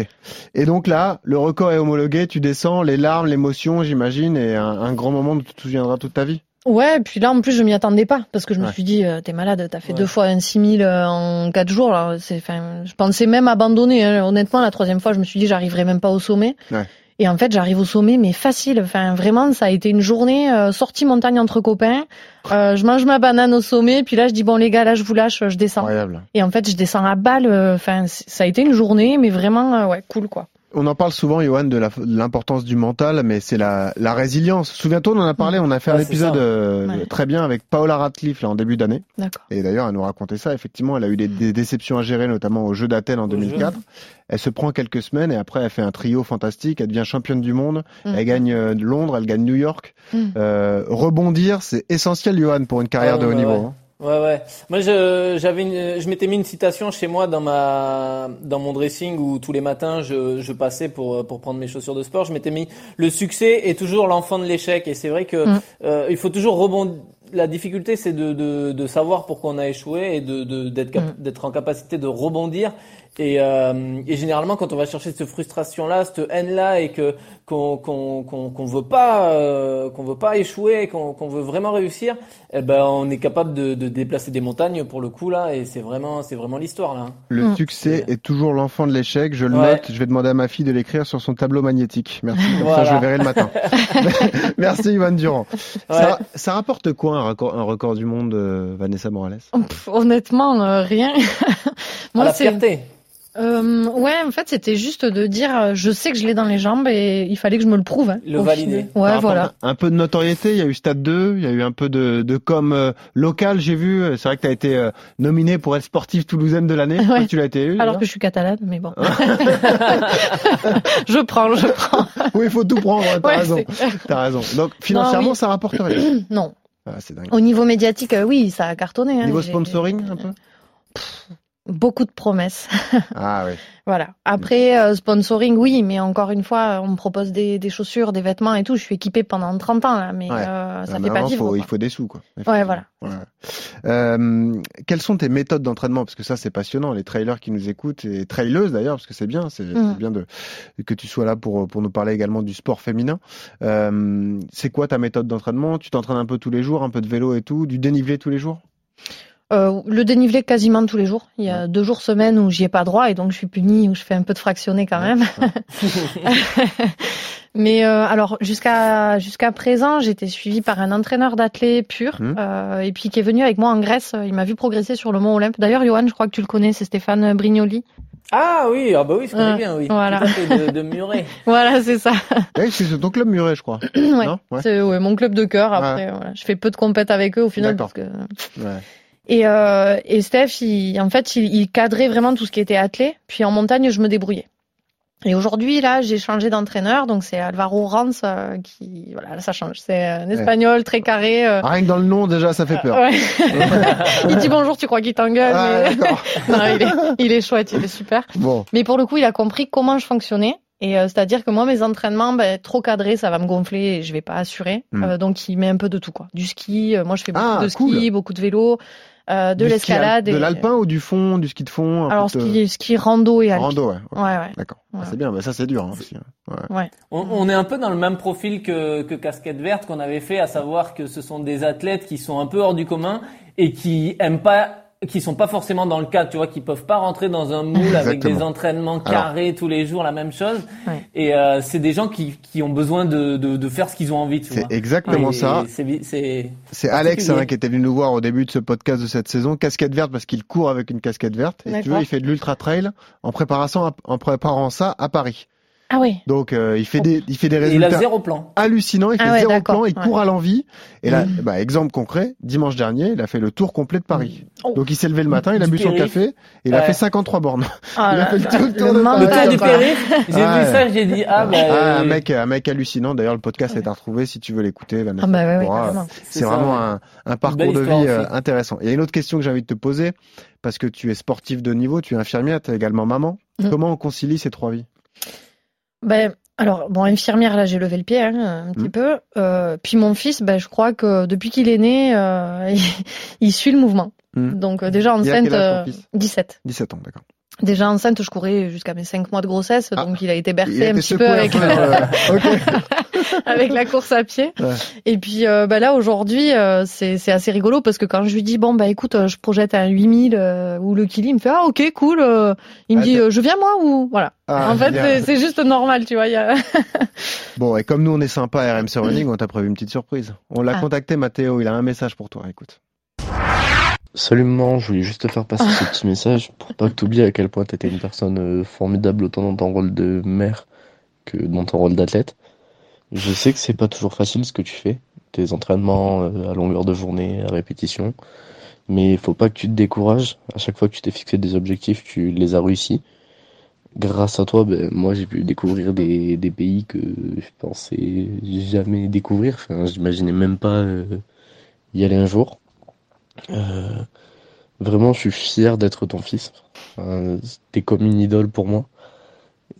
Et donc là, le record est homologué, tu descends, les larmes, l'émotion, j'imagine, et un, un grand moment dont tu te souviendras toute ta vie. Ouais, et puis là, en plus, je m'y attendais pas, parce que je me suis dit, euh, t'es malade, t'as fait Ouais. deux fois un 6000 euh, en quatre jours, là. C'est, enfin, je pensais même abandonner, hein. Honnêtement, la troisième fois, je me suis dit, j'arriverai même pas au sommet. Ouais. Et en fait, j'arrive au sommet, mais facile. Enfin, vraiment, ça a été une journée euh, sortie montagne entre copains. Euh, je mange ma banane au sommet, puis là, je dis bon les gars, là, je vous lâche, je descends. Incroyable. Et en fait, je descends à balle. euh, Enfin, ça a été une journée, mais vraiment, euh, ouais, cool quoi. On en parle souvent, Johan, de l'importance du mental, mais c'est la, la résilience. Souviens-toi, on en a parlé, on a fait un Ouais, épisode euh, Ouais. très bien avec Paola Ratcliffe là, en début d'année. D'accord. Et d'ailleurs, elle nous racontait ça. Effectivement, elle a eu des, des déceptions à gérer, notamment au Jeu d'Athènes en Au 2004. Elle se prend quelques semaines et après, elle fait un trio fantastique. Elle devient championne du monde. Mm. Elle gagne euh, Londres, elle gagne New York. Mm. Euh, rebondir, c'est essentiel, Johan, pour une carrière de haut niveau. hein. Ouais, ouais. Moi, je, j'avais une, je m'étais mis une citation chez moi dans ma, dans mon dressing où tous les matins je, je passais pour, pour prendre mes chaussures de sport. Je m'étais mis le succès est toujours l'enfant de l'échec. Et c'est vrai que, Mm. euh, il faut toujours rebondir. La difficulté, c'est de, de, de savoir pourquoi on a échoué et de, de, d'être, cap- Mm. d'être en capacité de rebondir. Et, euh, et généralement, quand on va chercher cette frustration-là, cette haine-là, et que qu'on qu'on qu'on qu'on veut pas euh, qu'on veut pas échouer, qu'on qu'on veut vraiment réussir, eh ben on est capable de, de déplacer des montagnes pour le coup là. Et c'est vraiment c'est vraiment l'histoire là. hein. Le Mm. succès est toujours l'enfant de l'échec. Je le Ouais. note. Je vais demander à ma fille de l'écrire sur son tableau magnétique. Merci. Comme Voilà. ça, je le verrai le matin. [laughs] [laughs] Merci, Yvan Durand. Ouais. Ça, ça rapporte quoi un record, un record du monde, euh, Vanessa Morales? Pff, honnêtement, euh, rien. [laughs] La c'est fierté. Euh, ouais, en fait, c'était juste de dire, euh, je sais que je l'ai dans les jambes et il fallait que je me le prouve. hein, Le au valider. final. Ouais, voilà. Un peu de notoriété. Il y a eu Stade 2. Il y a eu un peu de, de com euh, local. J'ai vu. C'est vrai que tu as été euh, nominée pour être sportive toulousaine de l'année. Ouais. Tu l'as été eu. Alors que je suis catalane, mais bon. [laughs] je prends, je prends. Oui, il faut tout prendre. T'as Ouais, raison. T'as raison. Donc financièrement, oui. ça rapporte rien. [clears throat] Non. Ah, c'est dingue. Au niveau médiatique, euh, oui, ça a cartonné. hein. Niveau sponsoring, un peu? Beaucoup de promesses. [laughs] Ah oui. Voilà. Après, euh, sponsoring, oui, mais encore une fois, on me propose des, des chaussures, des vêtements et tout. Je suis équipée pendant 30 ans, là, mais Ouais. euh, ça Ah, fait pas vivre. faut- il faut des sous, quoi. Ouais, voilà. Ouais. Euh, quelles sont tes méthodes d'entraînement? Parce que ça, c'est passionnant. Les trailers qui nous écoutent et traileuses d'ailleurs, parce que c'est bien, c'est Mm. bien de que tu sois là pour pour nous parler également du sport féminin. C'est quoi ta méthode d'entraînement? Tu t'entraînes un peu tous les jours, un peu de vélo et tout, du dénivelé tous les jours? Euh, le dénivelé quasiment tous les jours. Il y a deux jours semaine où j'y ai pas droit et donc je suis punie où je fais un peu de fractionné quand même. [laughs] Mais euh, alors jusqu'à jusqu'à présent, j'étais suivie par un entraîneur d'athlètes pur Mhm. euh, et puis qui est venu avec moi en Grèce. Il m'a vu progresser sur le Mont Olympe. D'ailleurs, Johan, je crois que tu le connais, c'est Stéphane Brignoli. Ah oui, ah bah oui, je connais bien, oui. voilà. Tout à fait, de, de Muret. [laughs] Voilà, c'est ça. Ouais, c'est ton club muret, je crois. [clears throat] ouais. Non? Ouais. C'est ouais, mon club de cœur. Après, voilà. je fais peu de compètes avec eux au final D'accord. parce que. Et, euh, et Steph, il, en fait, il, il cadrait vraiment tout ce qui était athlé. Puis en montagne, je me débrouillais. Et aujourd'hui, là, j'ai changé d'entraîneur, donc c'est Alvaro Ranz euh, qui, voilà, là, ça change. C'est un espagnol très carré. euh, Ah, Rien que dans le nom, déjà, ça fait peur. Ouais. [laughs] il dit bonjour, tu crois qu'il t'engueule Ah, mais... [laughs] non, il est, il est chouette, il est super. Bon. Mais pour le coup, il a compris comment je fonctionnais. Et euh, c'est-à-dire que moi, mes entraînements, ben, trop cadrés, ça va me gonfler et je vais pas assurer. Hmm. Euh, donc, il met un peu de tout, quoi. Du ski, euh, moi, je fais beaucoup Ah, de ski, cool. beaucoup de vélo, euh, de l'escalade. De et- l'alpin ou du fond, du ski de fond Alors, ski, ski rando et alpi. Rando, ouais. Ouais, ouais. D'accord. Ah. C'est bien, mais ça c'est dur hein, aussi. hein. Ouais. ouais. On, on est un peu dans le même profil que, que Casquette Verte qu'on avait fait, à savoir que ce sont des athlètes qui sont un peu hors du commun et qui aiment pas qui sont pas forcément dans le cadre, tu vois, qui peuvent pas rentrer dans un moule avec Exactement. des entraînements Alors. carrés tous les jours, la même chose. Ouais. Et euh, c'est des gens qui, qui ont besoin de, de, de faire ce qu'ils ont envie, tu C'est vois. exactement Et ça. C'est, c'est, C'est Alex hein, qui était venu nous voir au début de ce podcast de cette saison, casquette verte parce qu'il court avec une casquette verte. Et tu D'accord. il fait de l'ultra trail en préparant en préparant ça à Paris. Ah oui. Donc euh, il fait des, il fait des et il a résultats zéro plan. hallucinants. Il Ah fait ouais, zéro plan, il ouais. court à l'envie. Et là, Mhm. bah, exemple concret, dimanche dernier, il a fait le tour complet de Paris. Oh. Donc il s'est levé le matin, il a Du bu son café, et il a fait 53 bornes. Ah [laughs] Il a fait le le tour de Le Paris. tour du périph', j'ai Ah, vu ouais. ça, j'ai dit ah ben Ah, un mec, un mec hallucinant. D'ailleurs, le podcast est à retrouver si tu veux l'écouter. Vanessa. Ah bah. C'est vraiment ouais. un, un parcours de vie euh, intéressant. Il y a une autre question que j'ai envie de te poser, parce que tu es sportif de niveau, tu es infirmière, tu es également maman. Mm. Comment on concilie ces trois vies? Ben, alors, bon, infirmière, là, j'ai levé le pied hein, un petit Mm. peu. Euh, puis mon fils, ben, je crois que depuis qu'il est né, euh, [laughs] il, il suit le mouvement. Mm. Donc, euh, déjà enceinte, âge, ton euh, fils? 17. 17 ans, d'accord. Déjà enceinte, je courais jusqu'à mes 5 mois de grossesse, Ah. donc il a été Il bercé a un été petit peu avec, euh. [laughs] [laughs] avec la course à pied. Ouais. Et puis euh, bah là aujourd'hui euh, c'est c'est assez rigolo parce que quand je lui dis bon bah écoute euh, je projette un 8000 euh, ou le Kili il me fait ah ok cool euh, il me Ah, dit je viens moi ou voilà Ah, en fait c'est- c'est juste normal tu vois il y a... [laughs] Bon, et comme nous on est sympa à RMC Running, on t'a prévu une petite surprise. On l'a Ah. contacté, Mathéo, il a un message pour toi, écoute. Salut maman, je voulais juste te faire passer ce petit message pour pas que tu oublies à quel point tu étais une personne formidable autant dans ton rôle de mère que dans ton rôle d'athlète. Je sais que c'est pas toujours facile ce que tu fais, tes entraînements euh, à longueur de journée, à répétition, mais il faut pas que tu te décourages. À chaque fois que tu t'es fixé des objectifs, tu les as réussis. Grâce à toi, ben, moi j'ai pu découvrir des, des pays que je pensais jamais découvrir. Enfin, j'imaginais même pas euh, y aller un jour. Euh, vraiment, je suis fier d'être ton fils. T'es comme une idole pour moi.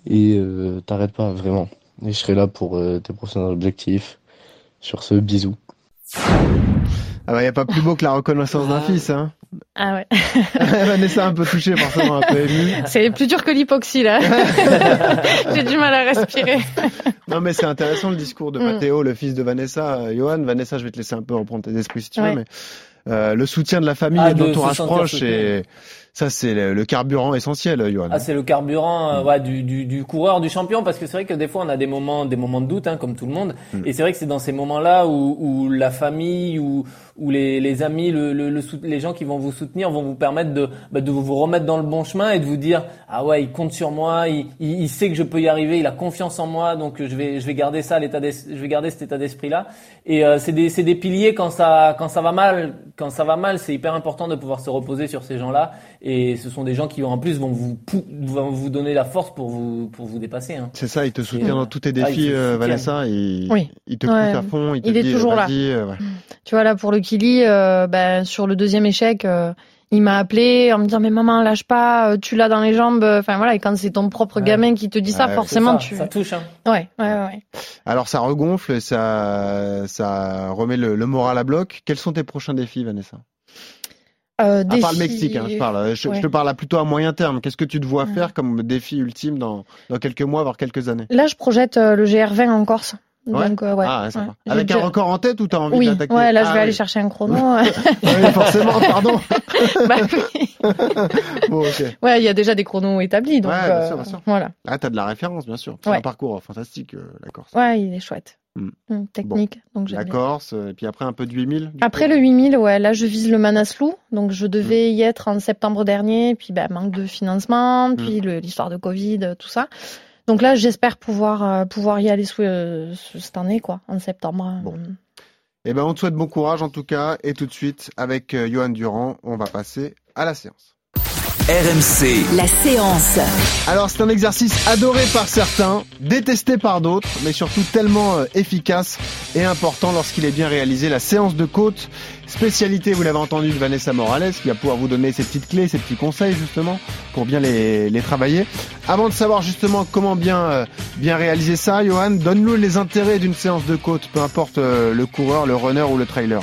Et euh, t'arrêtes pas, vraiment. Et je serai là pour euh, tes prochains objectifs. Sur ce, bisous. Ah bah, y a pas plus beau que la reconnaissance d'un Ah. fils, hein. ah ouais [laughs] Vanessa un peu touchée, forcément un peu émue. c'est plus dur que l'hypoxie là [laughs] j'ai du mal à respirer Non, mais c'est intéressant le discours de Mm. Mathéo, le fils de Vanessa. Euh, Johan, Vanessa, je vais te laisser un peu reprendre tes esprits si tu veux, mais euh, le soutien de la famille Ah, et de l'entourage proche, et ça, c'est le, le carburant essentiel, Johan. Ah, c'est le carburant euh, ouais, du, du, du coureur, du champion, parce que c'est vrai que des fois on a des moments, des moments de doute, hein, comme tout le monde. Mm. Et c'est vrai que c'est dans ces moments-là où, où la famille ou où les, les amis, le, le, les gens qui vont vous soutenir vont vous permettre de, bah, de vous remettre dans le bon chemin et de vous dire ah ouais il compte sur moi, il, il, il sait que je peux y arriver, il a confiance en moi, donc je vais je vais garder ça l'état je vais garder cet état d'esprit là. Et euh, c'est des c'est des piliers quand ça quand ça va mal quand ça va mal c'est hyper important de pouvoir se reposer sur ces gens-là et ce sont des gens qui en plus vont vous pou- vont vous donner la force pour vous pour vous dépasser. Hein. C'est ça, il te soutient Et- dans tous tes Ah, défis, euh, soutient. Vanessa. Il, Oui. il te Ouais. pousse à fond. Il, te Il est dit, toujours là. euh, ouais. Tu vois, là, pour le Kili, euh, ben, sur le deuxième échec, euh, il m'a appelé en me disant, mais maman, lâche pas, euh, tu l'as dans les jambes. Enfin, voilà, et quand c'est ton propre Ouais. gamin qui te dit ça, Ouais, forcément, ça, tu... ça touche. Hein. Ouais, ouais, ouais, ouais. Alors, ça regonfle, ça, ça remet le, le moral à bloc. Quels sont tes prochains défis, Vanessa? Euh, À part le défi- Mexique, hein, je parle. Je, je te parle à plutôt à moyen terme. Qu'est-ce que tu te vois Ouais. faire comme défi ultime dans, dans quelques mois, voire quelques années? Là, je projette euh, le GR20 en Corse. Ouais Donc, euh, ouais. Ah, ouais, Avec un record en tête ou t'as envie Oui, d'attaquer ouais, là, je Ah, vais aller oui. chercher un chrono. [laughs] Oui, forcément, pardon. [laughs] bah oui. [laughs] bon, ok. Ouais, il y a déjà des chronos établis, donc Ouais, bien euh, sûr, bien sûr. voilà. Ah, t'as de la référence, bien sûr. C'est un parcours fantastique, euh, la Corse. Ouais, il est chouette. Hum, technique. Donc La bien. Corse, et puis après un peu de 8000. du Après coup. le 8000, ouais, là je vise le Manaslu, donc je devais y être en septembre dernier, puis bah, manque de financement, puis l'histoire de Covid, euh, tout ça. Donc là j'espère pouvoir euh, pouvoir y aller sous, euh, ce- cette année, quoi, en septembre. Bon. Eh ben, on te souhaite bon courage en tout cas. Et tout de suite, avec euh, Johan Durand, on va passer à la séance. RMC. La séance. Alors, c'est un exercice adoré par certains, détesté par d'autres, mais surtout tellement euh, efficace et important lorsqu'il est bien réalisé. La séance de côte, spécialité, vous l'avez entendu, de Vanessa Morales, qui va pouvoir vous donner ses petites clés, ses petits conseils justement pour bien les, les travailler. Avant de savoir justement comment bien euh, bien réaliser ça, Johan, donne-nous les intérêts d'une séance de côte, peu importe euh, le coureur, le runner ou le trailer.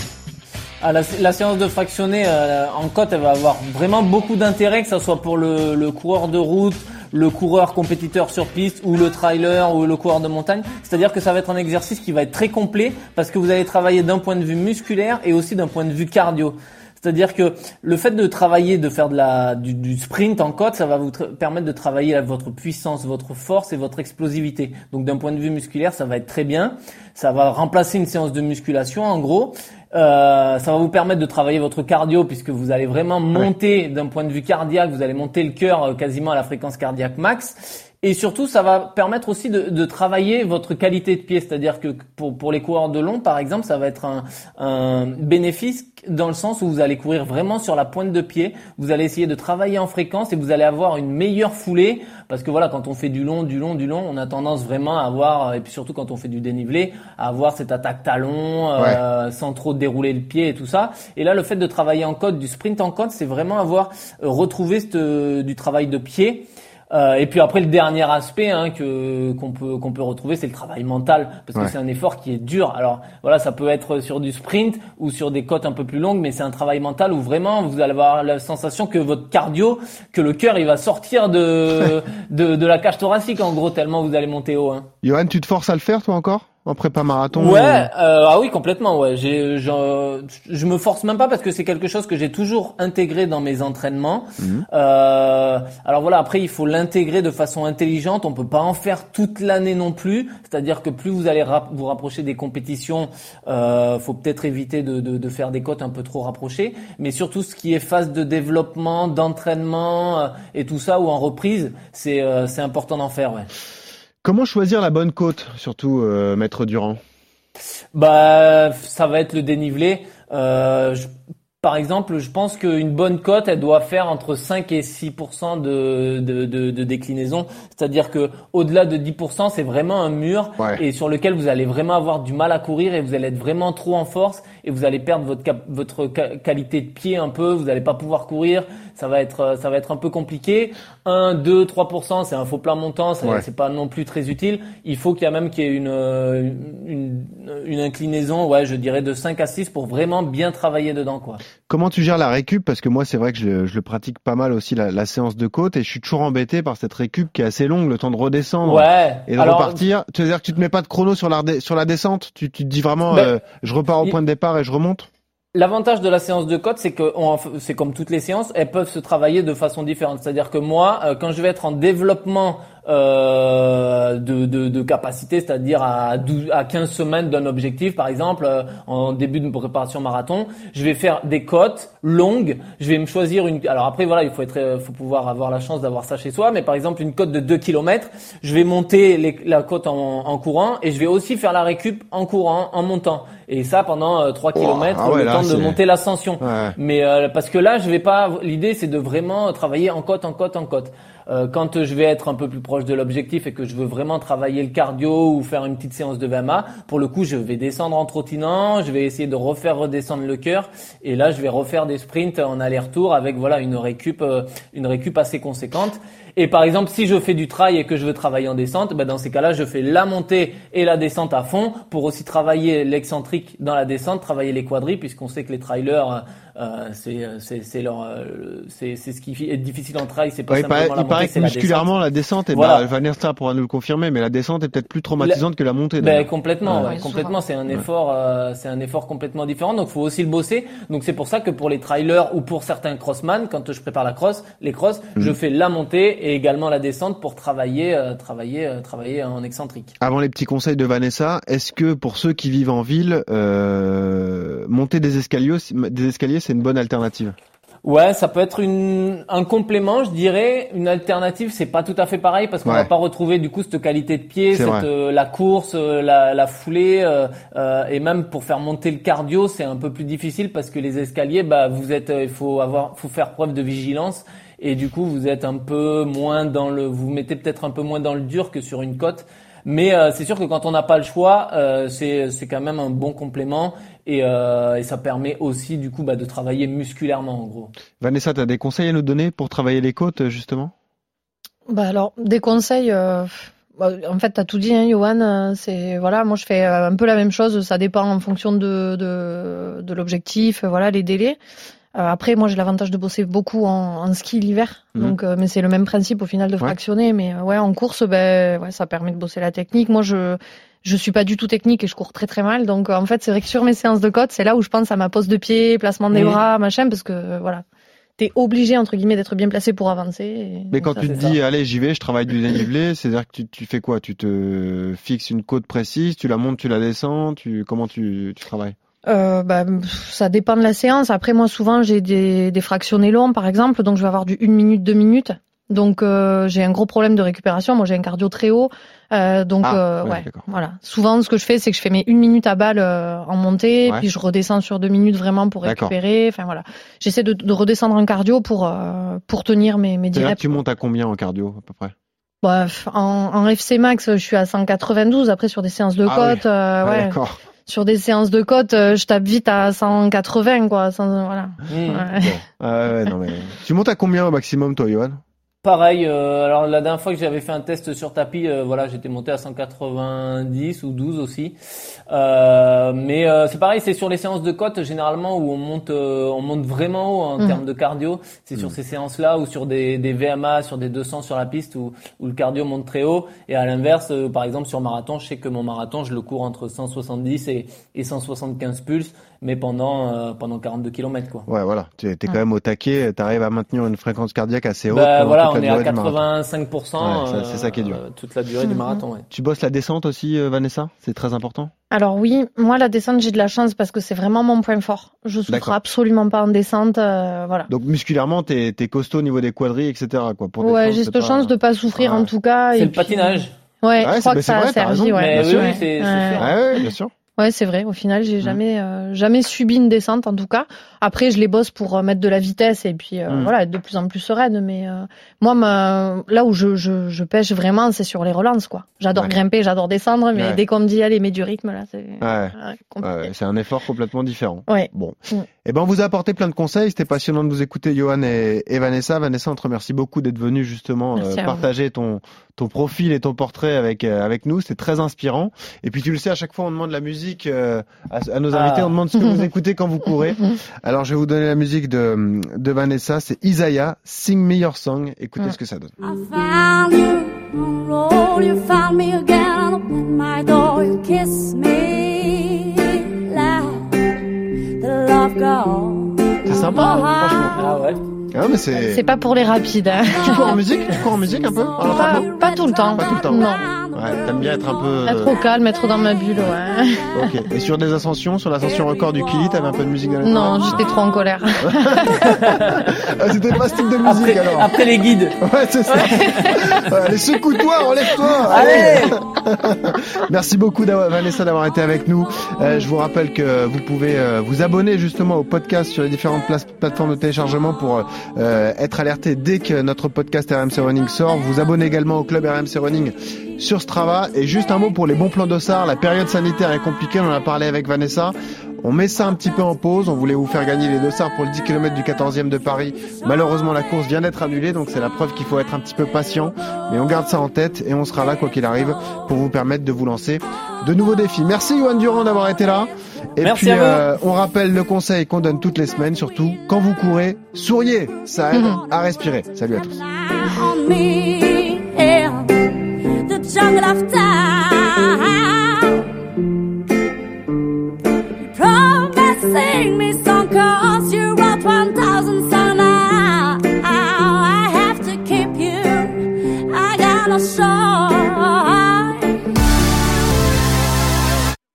Ah, la, la séance de fractionné euh, en côte, elle va avoir vraiment beaucoup d'intérêt, que ce soit pour le, le coureur de route, le coureur compétiteur sur piste ou le trailer ou le coureur de montagne. C'est-à-dire que ça va être un exercice qui va être très complet parce que vous allez travailler d'un point de vue musculaire et aussi d'un point de vue cardio. C'est-à-dire que le fait de travailler, de faire de la, du, du sprint en côte, ça va vous permettre de travailler votre puissance, votre force et votre explosivité. Donc d'un point de vue musculaire, ça va être très bien. Ça va remplacer une séance de musculation en gros. Euh, ça va vous permettre de travailler votre cardio puisque vous allez vraiment monter d'un point de vue cardiaque, vous allez monter le cœur euh, quasiment à la fréquence cardiaque max. Et surtout, ça va permettre aussi de, de travailler votre qualité de pied. C'est-à-dire que pour, pour les coureurs de long, par exemple, ça va être un, un bénéfice dans le sens où vous allez courir vraiment sur la pointe de pied. Vous allez essayer de travailler en fréquence et vous allez avoir une meilleure foulée. Parce que voilà, quand on fait du long, du long, du long, on a tendance vraiment à avoir, et puis surtout quand on fait du dénivelé, à avoir cette attaque talon, euh, sans trop dérouler le pied et tout ça. Et là, le fait de travailler en code, du sprint en code, c'est vraiment avoir euh, retrouvé cette, euh, du travail de pied. Euh, et puis après le dernier aspect hein, que qu'on peut qu'on peut retrouver c'est le travail mental parce que c'est un effort qui est dur. Alors voilà ça peut être sur du sprint ou sur des côtes un peu plus longues mais c'est un travail mental où vraiment vous allez avoir la sensation que votre cardio que le cœur il va sortir de [laughs] de, de la cage thoracique en gros tellement vous allez monter haut. Hein. Johan, tu te forces à le faire toi encore? En prépa marathon Ouais, ou- euh, ah oui, complètement. Ouais, j'ai, je, je me force même pas parce que c'est quelque chose que j'ai toujours intégré dans mes entraînements. Mhm. Euh, alors voilà, après il faut l'intégrer de façon intelligente. On peut pas en faire toute l'année non plus. C'est-à-dire que plus vous allez rap- vous rapprocher des compétitions, euh, faut peut-être éviter de, de, de faire des cotes un peu trop rapprochées. Mais surtout ce qui est phase de développement, d'entraînement euh, et tout ça ou en reprise, c'est euh, c'est important d'en faire. Ouais. Comment choisir la bonne côte, surtout euh, Maître Durand? Bah, ça va être le dénivelé. Euh, je- par exemple, je pense qu'une bonne cote, elle doit faire entre 5 et 6 de, de, de, de déclinaison. C'est-à-dire que au-delà de 10 c'est vraiment un mur Ouais. et sur lequel vous allez vraiment avoir du mal à courir et vous allez être vraiment trop en force et vous allez perdre votre cap- votre qualité de pied un peu. Vous n'allez pas pouvoir courir. Ça va être euh, ça va être un peu compliqué. 1, 2, 3 c'est un faux plat montant. ça- Ouais. C'est pas non plus très utile. Il faut qu'il y a même qu'il y ait une, euh, une, une inclinaison, ouais, je dirais de 5 à 6 pour vraiment bien travailler dedans, quoi. Comment tu gères la récup? Parce que moi, c'est vrai que je, je le pratique pas mal aussi, la, la séance de côte, et je suis toujours embêté par cette récup qui est assez longue, le temps de redescendre Ouais. et de Alors, repartir. Tu veux dire que tu te mets pas de chrono sur la, sur la descente? Tu, tu te dis vraiment, Ben, euh, je repars au il- point de départ et je remonte? L'avantage de la séance de côte, c'est que c'est comme toutes les séances, elles peuvent se travailler de façon différente. C'est-à-dire que moi, euh, quand je vais être en développement euh, de, de, de capacité, c'est-à-dire à, 12, à 15 semaines d'un objectif, par exemple, euh, en début de préparation marathon, je vais faire des côtes longues. Je vais me choisir une. Alors après, voilà, il faut être, euh, faut pouvoir avoir la chance d'avoir ça chez soi. Mais par exemple, une côte de 2 km, je vais monter les- la côte en, en courant et je vais aussi faire la récup en courant, en montant. Et ça pendant euh, 3 km, ah ouais, le là, temps de monter l'ascension. Ouais. Mais euh, parce que là, je vais pas. L'idée, c'est de vraiment travailler en côte, en côte, en côte. Euh, quand je vais être un peu plus proche de l'objectif et que je veux vraiment travailler le cardio ou faire une petite séance de VMA, pour le coup, je vais descendre en trottinant, je vais essayer de refaire redescendre le cœur, et là, je vais refaire des sprints en aller-retour avec voilà une récup, euh, une récup assez conséquente. Et par exemple, si je fais du trail et que je veux travailler en descente, ben dans ces cas-là, je fais la montée et la descente à fond pour aussi travailler l'excentrique dans la descente, travailler les quadris, puisqu'on sait que les trailers, euh, c'est c'est c'est leur euh, c'est c'est ce qui est difficile en trail, c'est pas Ouais, il simplement paraît, la il montée, paraît que la musculairement, descente. la descente, et Voilà. bah, Vanessa pourra nous le confirmer, mais la descente est peut-être plus traumatisante que la montée. Ben, d'ailleurs. complètement, Ouais. ouais, Ouais, complètement. C'est un Ouais. effort, euh, c'est un effort complètement différent. Donc, faut aussi le bosser. Donc, c'est pour ça que pour les trailers ou pour certains crossman, quand je prépare la cross, les cross, Mhm. je fais la montée et également la descente pour travailler, euh, travailler, euh, travailler en excentrique. Avant les petits conseils de Vanessa, est-ce que pour ceux qui vivent en ville, euh, monter des escaliers, des escaliers, c'est une bonne alternative? Ouais, ça peut être une, un complément, je dirais. Une alternative, c'est pas tout à fait pareil parce qu'on Ouais. va pas retrouver du coup cette qualité de pied, cette, euh, la course, euh, la, la foulée, euh, et même pour faire monter le cardio, c'est un peu plus difficile parce que les escaliers, bah vous êtes, il faut avoir, faut faire preuve de vigilance et du coup vous êtes un peu moins dans le, vous vous mettez peut-être un peu moins dans le dur que sur une côte. Mais euh, c'est sûr que quand on n'a pas le choix, euh, c'est c'est quand même un bon complément et, euh, et ça permet aussi du coup bah, de travailler musculairement en gros. Vanessa, tu as des conseils à nous donner pour travailler les côtes, justement? Bah alors, des conseils. euh, bah, en fait, t'as tout dit, hein, Johan. C'est voilà, moi je fais un peu la même chose. Ça dépend en fonction de de, de l'objectif, voilà, les délais. Euh, après, moi j'ai l'avantage de bosser beaucoup en, en ski l'hiver, Mhm. donc euh, mais c'est le même principe au final de Ouais. fractionner. Mais euh, ouais, en course, ben ouais, ça permet de bosser la technique. Moi, je je suis pas du tout technique et je cours très très mal. Donc en fait, c'est vrai que sur mes séances de côte, c'est là où je pense à ma pose de pied, placement des Mhm. bras, machin, parce que voilà, t'es obligé entre guillemets d'être bien placé pour avancer. et- Mais quand ça, tu te ça. dis, allez, j'y vais, je travaille du dénivelé, c'est-à-dire que tu, tu fais quoi? Tu te fixes une côte précise, tu la montes, tu la descends, tu comment tu, tu travailles? Euh, bah, ça dépend de la séance. Après, moi, souvent, j'ai des, des fractionnés longs, par exemple, donc je vais avoir du 1 minute, 2 minutes. Donc, euh, j'ai un gros problème de récupération. Moi, j'ai un cardio très haut. Euh, donc, Ah, euh, ouais, voilà. Souvent, ce que je fais, c'est que je fais mes 1 minute à balle euh, en montée, Ouais. puis je redescends sur 2 minutes vraiment pour récupérer. Enfin, voilà. J'essaie de, de redescendre en cardio pour, euh, pour tenir mes, mes 10 C'est-à-dire que reps. tu montes à combien en cardio, à peu près? Bah, pff, en, en FC max, je suis à 192. Après, sur des séances de Ah côte, euh, Ah, ouais. Sur des séances de côte, euh, je tape vite à 180, quoi. Sans- voilà. Ouais. Ah ouais, non mais... [laughs] Tu montes à combien au maximum, toi, Johan? Pareil, euh, alors la dernière fois que j'avais fait un test sur tapis, euh, voilà, j'étais monté à 190 ou 12 aussi. Euh, mais euh, c'est pareil, c'est sur les séances de côte généralement où on monte, euh, on monte vraiment haut en Mhm. termes de cardio. C'est sur Mhm. ces séances-là ou sur des, des VMA, sur des 200 sur la piste où, où le cardio monte très haut. Et à l'inverse, euh, par exemple sur marathon, je sais que mon marathon, je le cours entre 170 et, et 175 pulses, mais pendant euh, pendant 42 km quoi. Ouais, voilà. Tu es, t'es quand même au taquet, t'arrives à maintenir une fréquence cardiaque assez haute. Bah, voilà, on la est à durée du marathon. 85%. Ouais, ça, c'est ça qui est dur. euh, toute la durée du marathon, ouais. Tu bosses la descente aussi, euh, Vanessa? C'est très important? Alors oui, moi la descente j'ai de la chance parce que c'est vraiment mon point fort. Je souffre absolument pas en descente, euh, voilà. Donc musculairement, t'es es costaud au niveau des quadrilles, etc. Quoi, pour Ouais, j'ai cette pas- chance de pas souffrir Ouais. en tout cas. C'est et le puis- patinage. Ouais, Ouais, je c'est- crois que ça vrai, a servi. Ouais. Mais Bien oui, sûr. oui, ouais, bien sûr. Ouais, c'est vrai. Au final, j'ai Mm. jamais, euh, jamais subi une descente en tout cas. Après, je les bosse pour euh, mettre de la vitesse et puis euh, Mm. voilà, être de plus en plus sereine. Mais moi, ma... là où je, je, je pêche vraiment, c'est sur les relances quoi. J'adore Ouais. grimper, j'adore descendre, mais Ouais. dès qu'on me dit allez, mets du rythme là, c'est Ouais. Ouais, c'est un effort complètement différent. Ouais. Bon. Mm. Eh ben, on vous a apporté plein de conseils. C'était passionnant de vous écouter, Johan et, et Vanessa. Vanessa, on te remercie beaucoup d'être venue justement partager ton, ton profil et ton portrait avec, avec nous. C'est très inspirant. Et puis, tu le sais, à chaque fois, on demande la musique euh, à, à nos Ah. invités. On demande ce que vous écoutez quand vous courez. [laughs] Alors, je vais vous donner la musique de, de Vanessa. C'est Isaiah, Sing Me Your Song. Écoutez ce que ça donne. found you on roll, you found me again. Open my door, you kiss me loud. The love gone. C'est sympa, hein, franchement. Ah ouais. Ah, mais c'est... C'est pas pour les rapides. Hein. Tu cours en musique? Tu cours en musique un peu? Alors, Pas, un peu pas tout le temps. Pas tout le temps. Non. Ouais, t'aimes bien être un peu... Être au calme, être dans ma bulle, ouais. Ok. Et sur des ascensions, sur l'ascension record du Kili, t'avais un peu de musique dans les Non, j'étais trop en colère. [laughs] Ah, C'était pas ce type de musique Après, alors. après les guides. Ouais, c'est ça. Ouais, allez, secoue-toi, relève-toi. Allez [laughs] Merci beaucoup Vanessa d'avoir été avec nous. Euh, je vous rappelle que vous pouvez euh, vous abonner justement au podcast sur les différentes plateformes de téléchargement pour euh, être alerté dès que notre podcast RMC Running sort. Vous abonnez également au club RMC Running sur Strava. Et juste un mot pour les bons plans d'ossard. La période sanitaire est compliquée. On en a parlé avec Vanessa. On met ça un petit peu en pause. On voulait vous faire gagner les dossards pour le 10 km du 14e de Paris. Malheureusement, la course vient d'être annulée, donc c'est la preuve qu'il faut être un petit peu patient. Mais on garde ça en tête et on sera là, quoi qu'il arrive, pour vous permettre de vous lancer de nouveaux défis. Merci, Johan Durand, d'avoir été là. Et Merci puis, à vous. euh, on rappelle le conseil qu'on donne toutes les semaines, surtout quand vous courez, souriez. Ça aide Mhm. à respirer. Salut à tous. Jungle of time. Promising me so